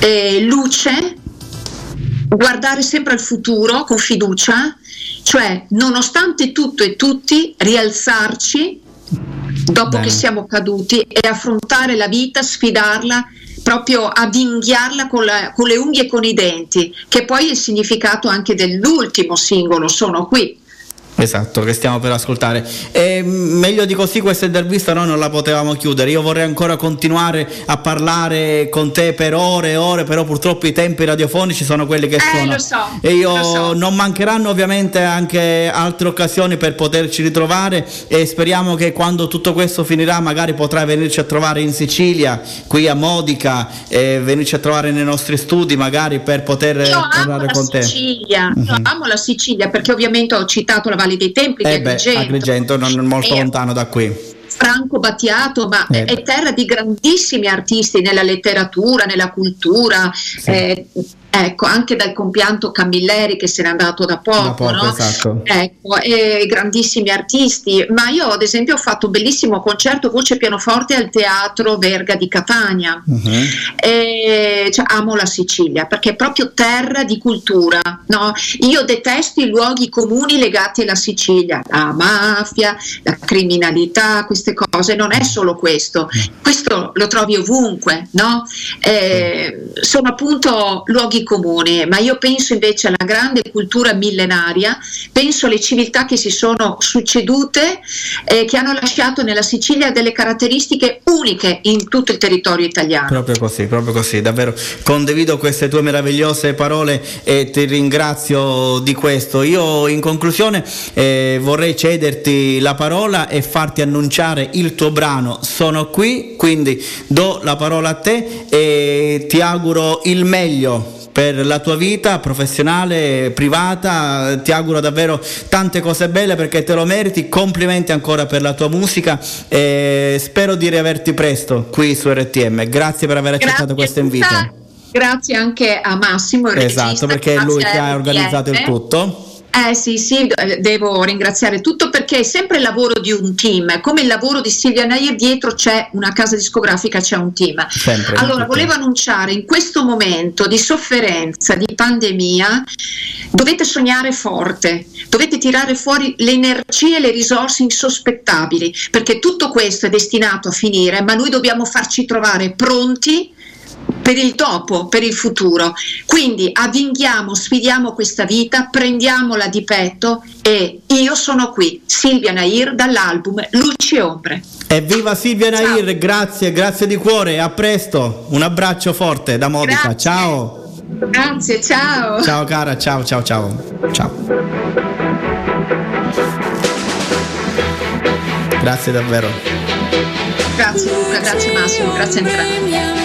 eh, luce, guardare sempre al futuro con fiducia, cioè nonostante tutto e tutti rialzarci dopo Bene. che siamo caduti e affrontare la vita, sfidarla, proprio avvinghiarla con, la- con le unghie e con i denti, che poi è il significato anche dell'ultimo singolo, sono qui. Esatto, che stiamo per ascoltare. E mm, meglio di così questa intervista noi non la potevamo chiudere. Io vorrei ancora continuare a parlare con te per ore e ore, però purtroppo i tempi radiofonici sono quelli che Eh, sono. lo so, e io so. non mancheranno ovviamente anche altre occasioni per poterci ritrovare e speriamo che quando tutto questo finirà magari potrai venirci a trovare in Sicilia, qui a Modica, e venirci a trovare nei nostri studi magari per poter Io parlare la con te. Sicilia, io Mhm. amo la Sicilia perché ovviamente ho citato la Valle dei Templi di Eh beh, Agrigento. Agrigento non molto Eh, lontano da qui. Franco Battiato, ma Eh. è terra di grandissimi artisti nella letteratura, nella cultura, eh, ecco, anche dal compianto Camilleri che se n'è andato da poco, Da poco, no? esatto. Ecco, e grandissimi artisti, ma io ad esempio ho fatto un bellissimo concerto voce e pianoforte al Teatro Verga di Catania. Mhm. E, cioè, amo la Sicilia perché è proprio terra di cultura. No? Io detesto i luoghi comuni legati alla Sicilia, la mafia, la criminalità, queste cose. Non è solo questo, questo lo trovi ovunque. No? Eh, sono appunto luoghi comuni, ma io penso invece alla grande cultura millenaria, penso alle civiltà che si sono succedute e che hanno lasciato nella Sicilia delle caratteristiche uniche in tutto il territorio italiano. Proprio così, proprio così, davvero condivido queste tue meravigliose parole e ti ringrazio di questo. Io in conclusione eh, vorrei cederti la parola e farti annunciare il tuo brano Sono qui, quindi do la parola a te e ti auguro il meglio per la tua vita professionale, privata, ti auguro davvero tante cose belle perché te lo meriti, complimenti ancora per la tua musica e spero di riaverti presto qui su RTM, grazie per aver accettato questo invito. Grazie anche a Massimo, Esatto, perché è lui che ha organizzato il tutto. Eh sì, sì, eh, devo ringraziare tutto perché è sempre il lavoro di un team, come il lavoro di Silvia Nair, dietro c'è una casa discografica, c'è un team. Sempre, Allora, volevo annunciare in questo momento di sofferenza, di pandemia, dovete sognare forte, dovete tirare fuori le energie e le risorse insospettabili, perché tutto questo è destinato a finire, ma noi dobbiamo farci trovare pronti per il dopo, per il futuro. Quindi avvinghiamo, sfidiamo questa vita, prendiamola di petto e io sono qui, Silvia Nair dall'album Luci e Ombre. Evviva Silvia Nair, grazie, grazie di cuore, a presto, un abbraccio forte da Modica, Grazie. ciao, Grazie, ciao. ciao cara, ciao ciao ciao, ciao. Grazie davvero. Grazie Luca, grazie Massimo, grazie a entrambi.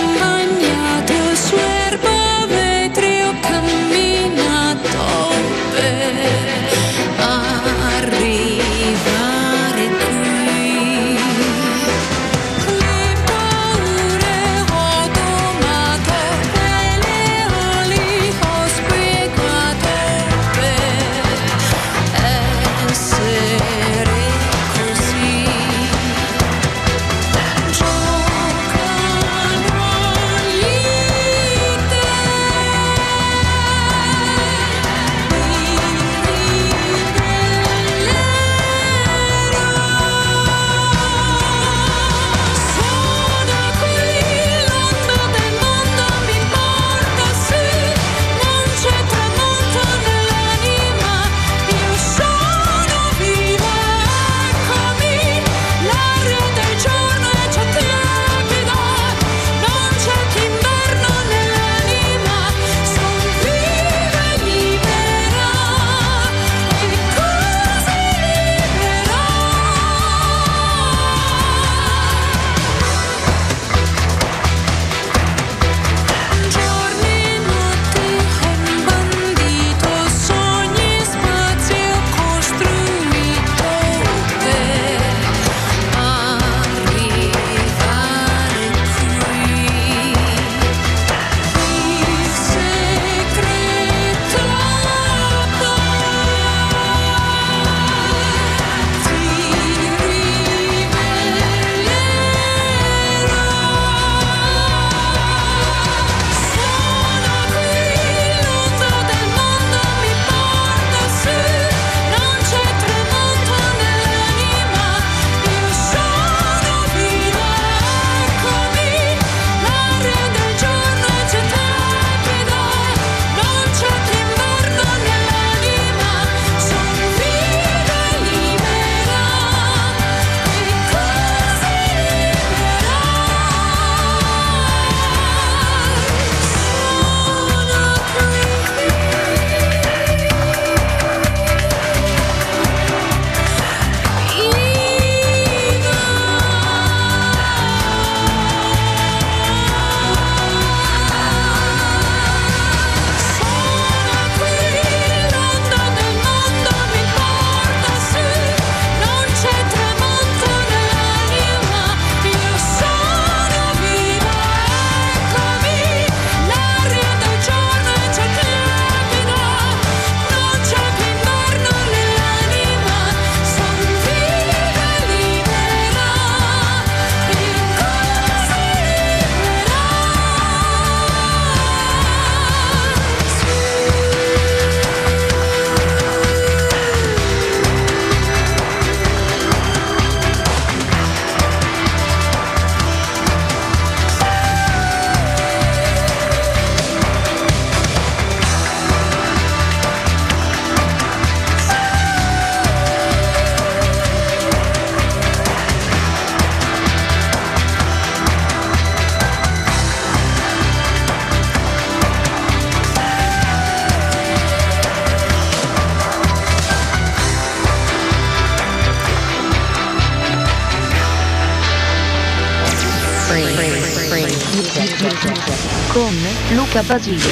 Luca Basile.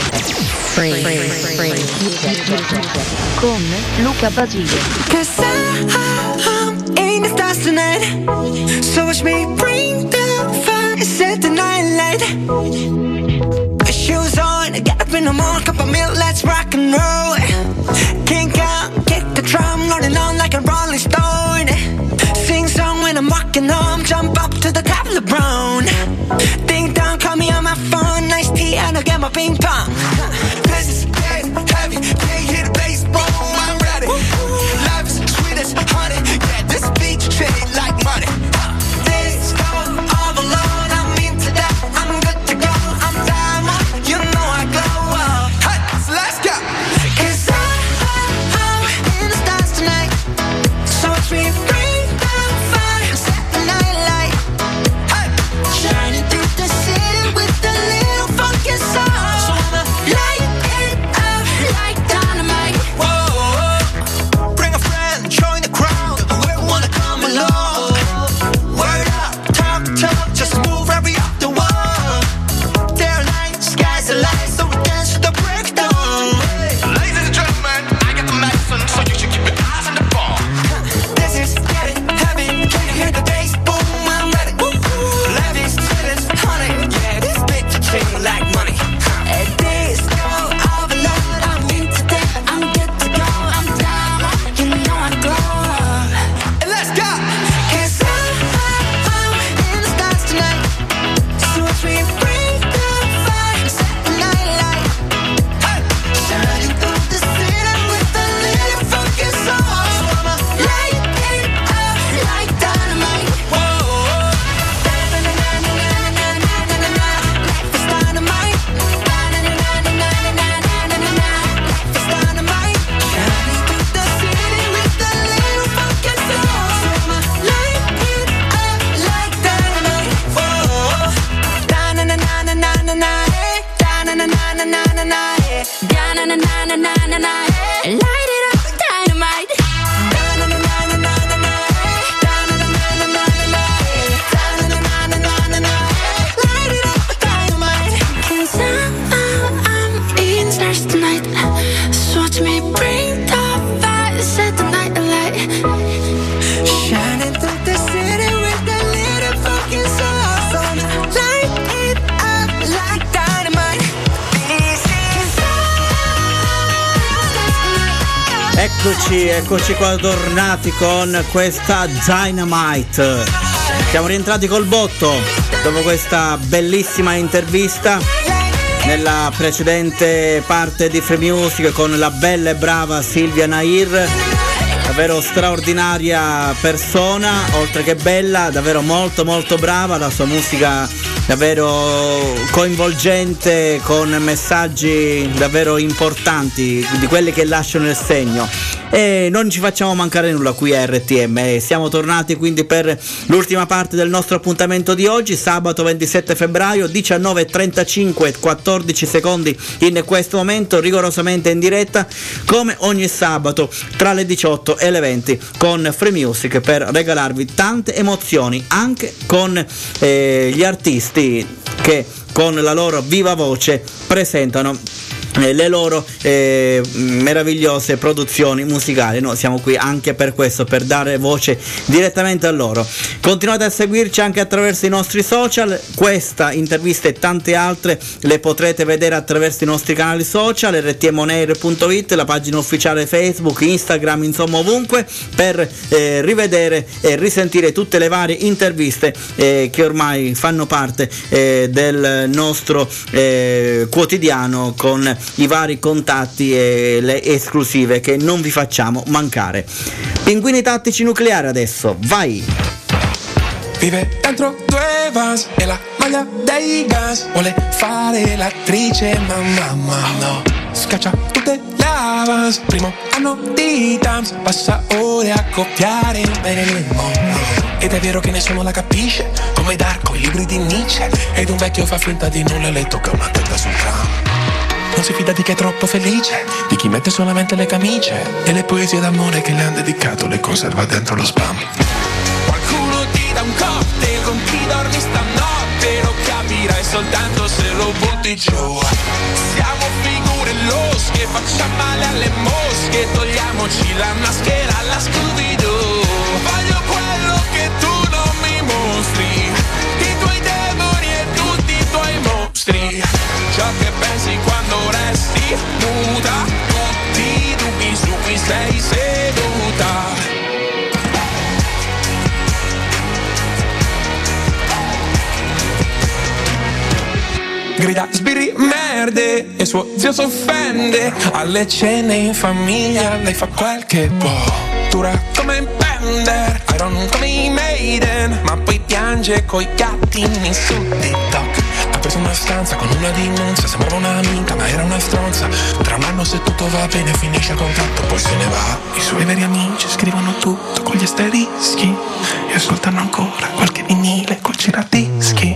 Con Luca Basile. Cause I'm in the stars tonight. So watch me bring the fire, set the night light. Shoes on, get up in the morning, cup of milk, let's rock and roll. Kink out, kick the drum, rolling on like a rolling stone. Sing song when I'm walking home, jump up to the top of the brown. Ding dong, call me on my phone, nice tea, and I'll get my ping pong. This is Eccoci, qua tornati con questa Dynamite. Siamo rientrati col botto dopo questa bellissima intervista nella precedente parte di Free Music con la bella e brava Silvia Nair. Davvero straordinaria persona, oltre che bella, davvero molto molto brava, la sua musica davvero coinvolgente con messaggi davvero importanti, di quelli che lasciano il segno. E non ci facciamo mancare nulla qui a RTM. E Siamo tornati quindi per l'ultima parte del nostro appuntamento di oggi, sabato 27 febbraio, 19.35, 14 secondi in questo momento, rigorosamente in diretta, come ogni sabato tra le 18 e le 20 con Free Music per regalarvi tante emozioni anche con eh, gli artisti che con la loro viva voce presentano eh, le loro eh, meravigliose produzioni musicali. Noi siamo qui anche per questo, per dare voce direttamente a loro. Continuate a seguirci anche attraverso i nostri social. Questa intervista e tante altre le potrete vedere attraverso i nostri canali social, rtmonair.it, la pagina ufficiale Facebook, Instagram, insomma ovunque, per eh, rivedere e risentire tutte le varie interviste eh, che ormai fanno parte eh, del nostro eh, quotidiano con i vari contatti e le esclusive che non vi facciamo mancare. Pinguini tattici nucleari adesso, vai! Vive dentro due vans e la maglia dei gas. Vuole fare l'attrice ma mamma no. Scaccia tutte le avance Primo anno di dance. Passa ore a copiare Marilyn Monroe Ed è vero che nessuno la capisce Come Darko, i libri di Nietzsche. Ed un vecchio fa finta di nulla e le tocca una tenda sul tram non si fida di chi è troppo felice, di chi mette solamente le camicie e le poesie d'amore che le han dedicato le conserva dentro lo spam. Qualcuno ti dà un cocktail con chi dormi stanotte, ok? soltanto se lo butti giù Siamo figure losche, facciamo male alle mosche Togliamoci la maschera alla Scooby-Doo Voglio quello che tu non mi mostri I tuoi demoni e tutti i tuoi mostri Ciò che pensi quando resti muta. Tutti i dubbi su cui sei seduta. Grida sbirri merde e suo zio s'offende. Alle cene in famiglia lei fa quel che può Dura come Bender, Iron come i Maiden. Ma poi piange coi gattini su TikTok preso una stanza con una dimenza Sembrava un'amica ma era una stronza. Tra un anno se tutto va bene finisce il contratto Poi se ne va. I suoi veri amici scrivono tutto con gli asterischi E ascoltano ancora qualche vinile col giradischi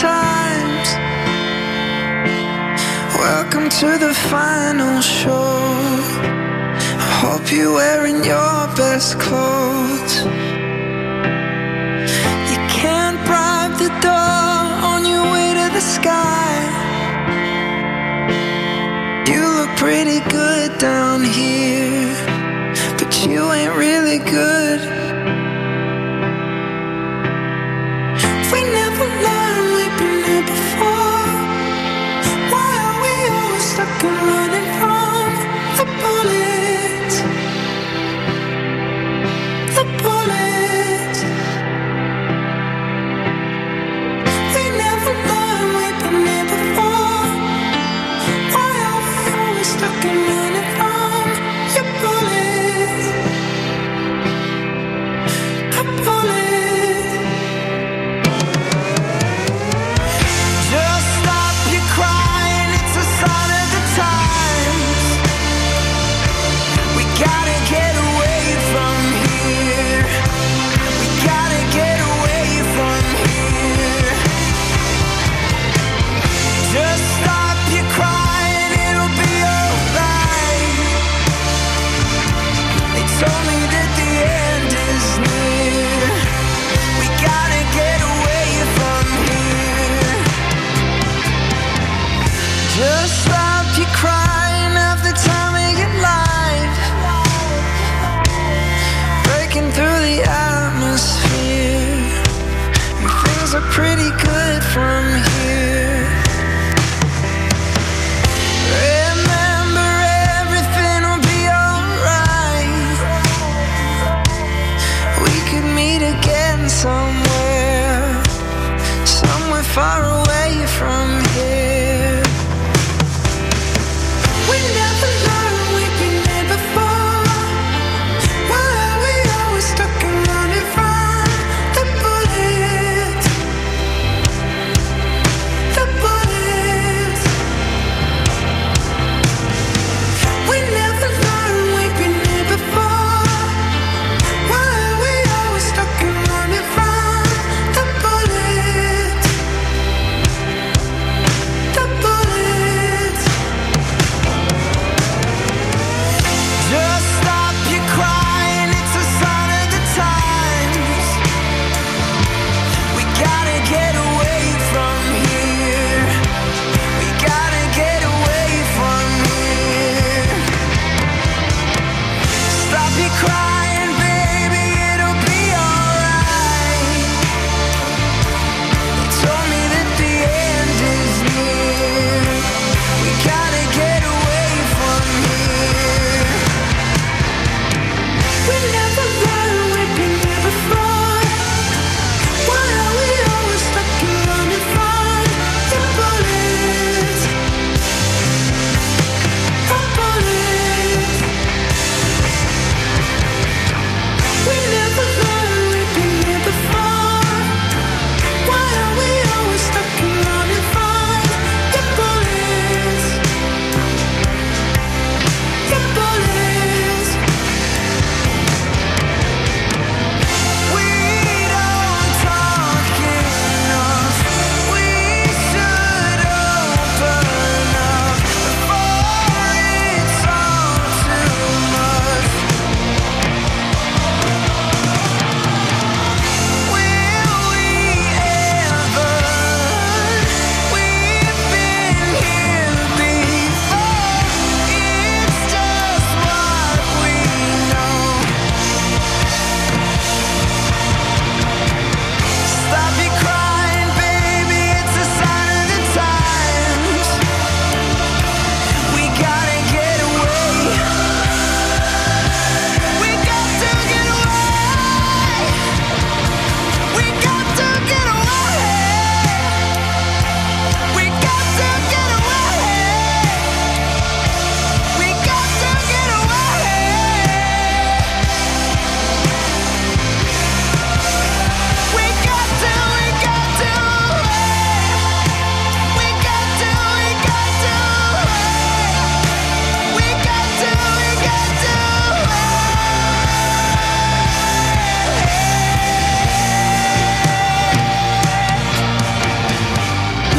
times. Welcome to the final show. You're wearing your best clothes. You can't bribe the door on your way to the sky. You look pretty good down here, but you ain't really good. Just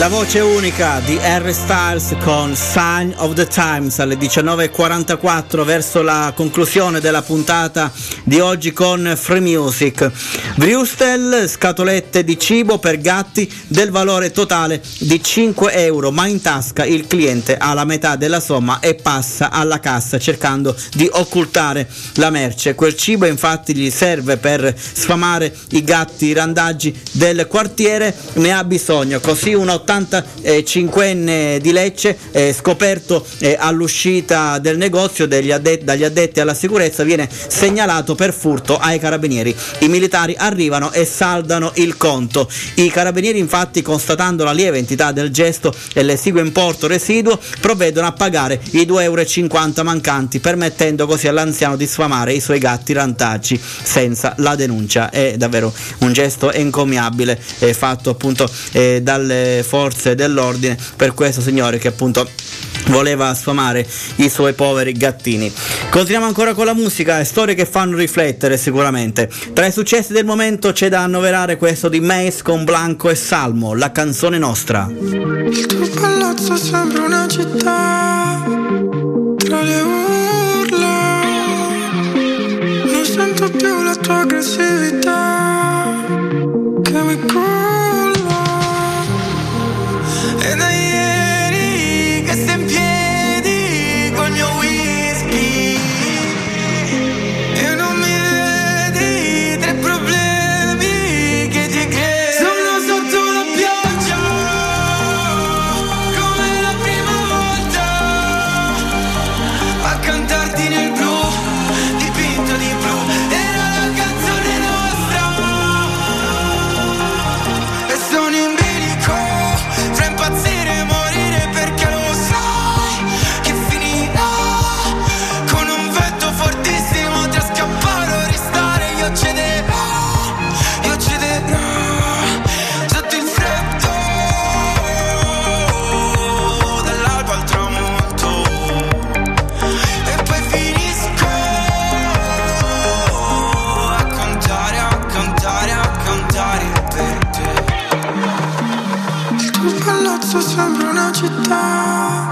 La voce unica di Harry Styles con Sign of the Times alle 19.44 verso la conclusione della puntata di oggi con Free Music. Brewstel, scatolette di cibo per gatti del valore totale di 5 euro, ma in tasca il cliente ha la metà della somma e passa alla cassa cercando di occultare la merce. Quel cibo infatti gli serve per sfamare i gatti randaggi del quartiere, ne ha bisogno. Così un 85enne di Lecce, eh, scoperto eh, all'uscita del negozio addetti- dagli addetti alla sicurezza, viene segnalato per furto ai carabinieri. I militari arrivano e saldano il conto. I carabinieri infatti constatando la lieve entità del gesto e l'esiguo importo residuo provvedono a pagare i 2,50 euro mancanti permettendo così all'anziano di sfamare i suoi gatti rantaggi senza la denuncia. È davvero un gesto encomiabile eh, fatto appunto eh, dalle forze dell'ordine per questo signore che appunto voleva sfamare i suoi poveri gattini. Continuiamo ancora con la musica storie che fanno riflettere sicuramente. Tra i successi del momento c'è da annoverare questo di Mace con Blanco e Salmo, la canzone nostra. Il tuo palazzo sembra una città tra le urla. Non sento più la tua aggressività che mi culla. Tuo palazzo sembra una città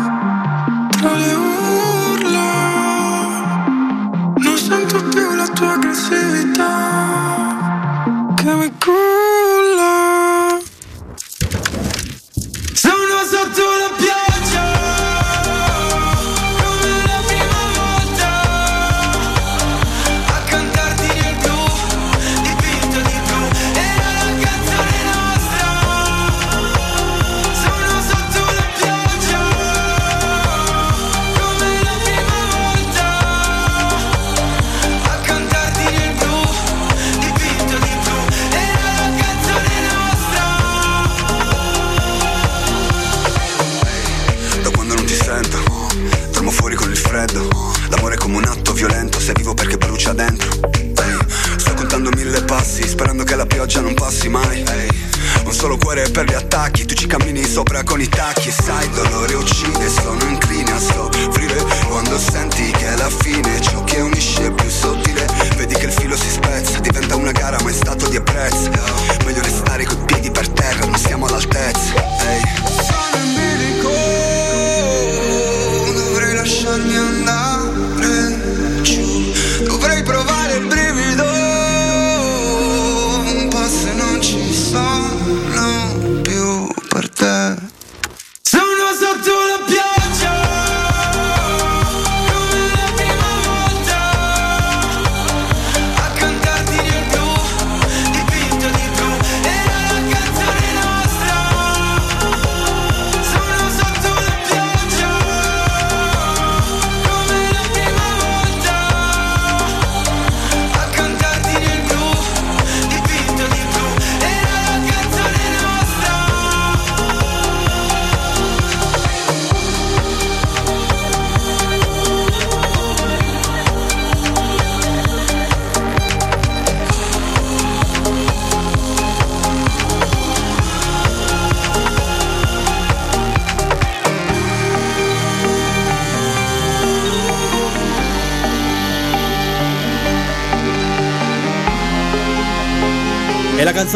tra le urla. Non sento più la tua aggressività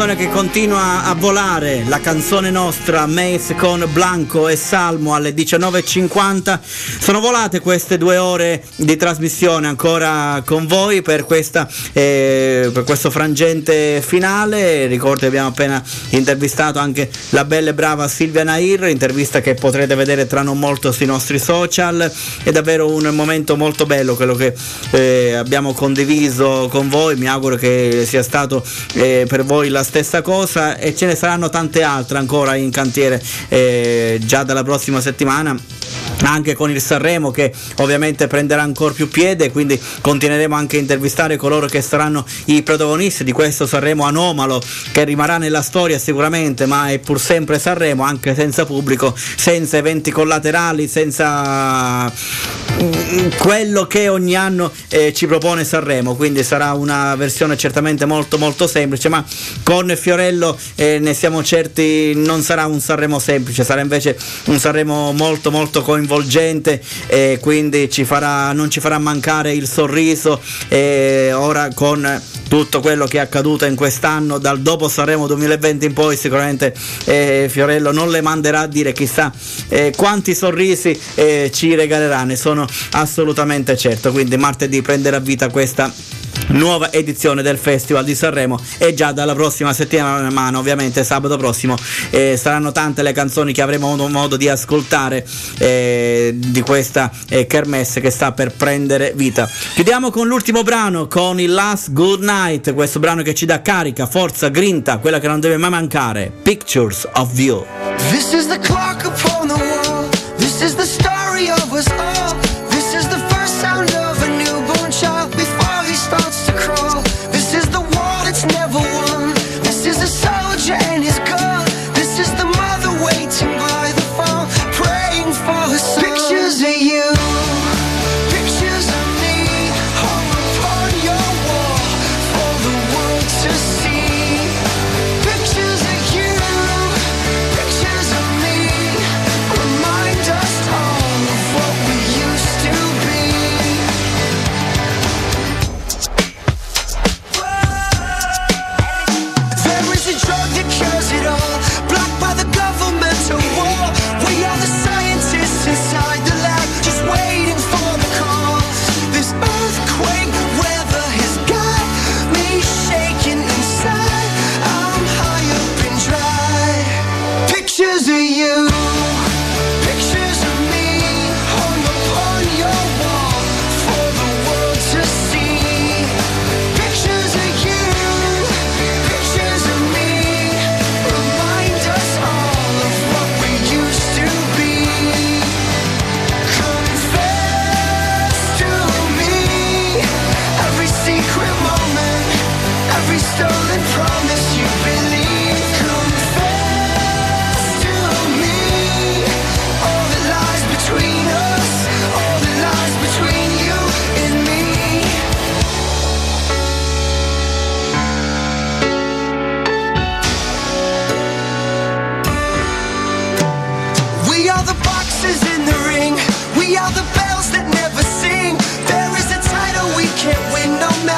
canzone che continua a volare, la canzone nostra, Mace con Blanco e Salmo alle 19.50. Sono volate queste due ore di trasmissione ancora con voi per, questa, eh, per questo frangente finale. Ricordo che abbiamo appena intervistato anche la bella e brava Silvia Nair, intervista che potrete vedere tra non molto sui nostri social. È davvero un momento molto bello quello che eh, abbiamo condiviso con voi. Mi auguro che sia stato eh, per voi la stessa cosa e ce ne saranno tante altre ancora in cantiere eh, già dalla prossima settimana anche con il Sanremo che ovviamente prenderà ancora più piede quindi continueremo anche a intervistare coloro che saranno i protagonisti di questo Sanremo anomalo che rimarrà nella storia sicuramente ma è pur sempre Sanremo anche senza pubblico senza eventi collaterali senza mm, quello che ogni anno eh, ci propone Sanremo. Quindi sarà una versione certamente molto molto semplice ma con Fiorello eh, ne siamo certi non sarà un Sanremo semplice sarà invece un Sanremo molto molto coinvolgente e quindi ci farà, non ci farà mancare il sorriso ora con tutto quello che è accaduto in quest'anno. Dal dopo Sanremo 2020 in poi sicuramente eh, Fiorello non le manderà a dire chissà eh, quanti sorrisi eh, ci regalerà ne sono assolutamente certo. Quindi martedì prenderà vita questa nuova edizione del Festival di Sanremo e già dalla prossima settimana ovviamente sabato prossimo eh, saranno tante le canzoni che avremo modo, modo di ascoltare eh, di questa eh, kermesse che sta per prendere vita. Chiudiamo con l'ultimo brano con il Last Good Night questo brano che ci dà carica, forza, grinta quella che non deve mai mancare Pictures of You This is the clock upon the wall. This is the story of us all.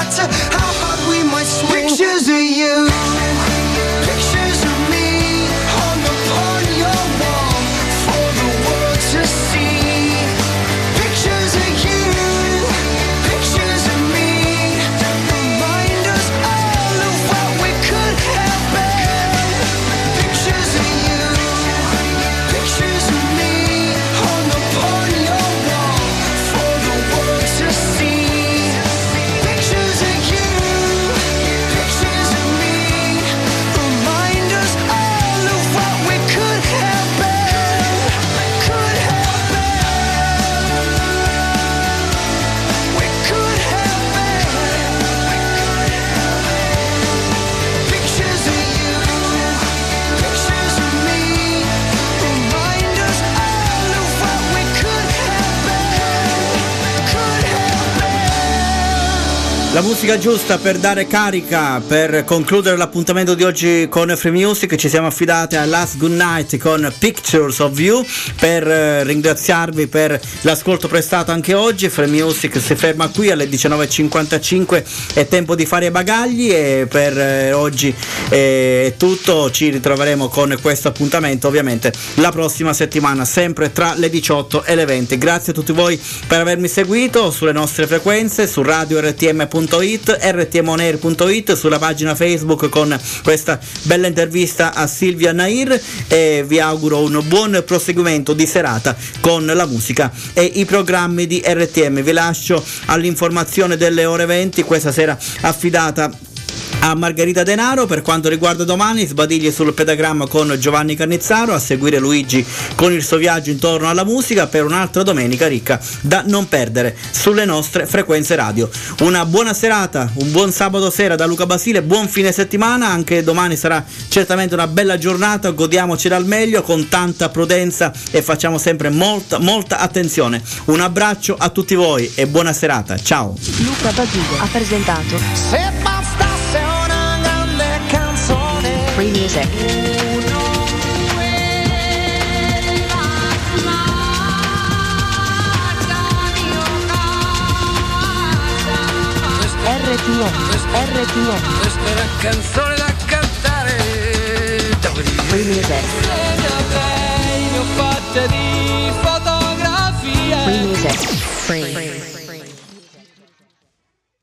How hard we might swing. Pictures of you. La musica giusta per dare carica, per concludere l'appuntamento di oggi con Free Music, ci siamo affidati a Last Good Night con Pictures of You per eh, ringraziarvi per l'ascolto prestato anche oggi. Free Music si ferma qui alle 19.55, è tempo di fare i bagagli e per eh, oggi eh, è tutto, ci ritroveremo con questo appuntamento ovviamente la prossima settimana, sempre tra le 18 e le 20. Grazie a tutti voi per avermi seguito sulle nostre frequenze, su radio rtm.it, rtmonair.it, sulla pagina Facebook con questa bella intervista a Silvia Nair e vi auguro un buon proseguimento di serata con la musica e i programmi di RTM. Vi lascio all'informazione delle ore 20, questa sera affidata a Margherita Denaro per quanto riguarda domani sbadiglie sul pedagramma con Giovanni Cannizzaro a seguire Luigi con il suo viaggio intorno alla musica per un'altra domenica ricca da non perdere sulle nostre frequenze radio. Una buona serata un buon sabato sera da Luca Basile buon fine settimana anche domani sarà certamente una bella giornata godiamocela al meglio con tanta prudenza e facciamo sempre molta molta attenzione. Un abbraccio a tutti voi e buona serata ciao. Luca Basile ha presentato Free Music. RTM, RTM, Questa è una canzone da cantare. Free Music, Free Music, Free.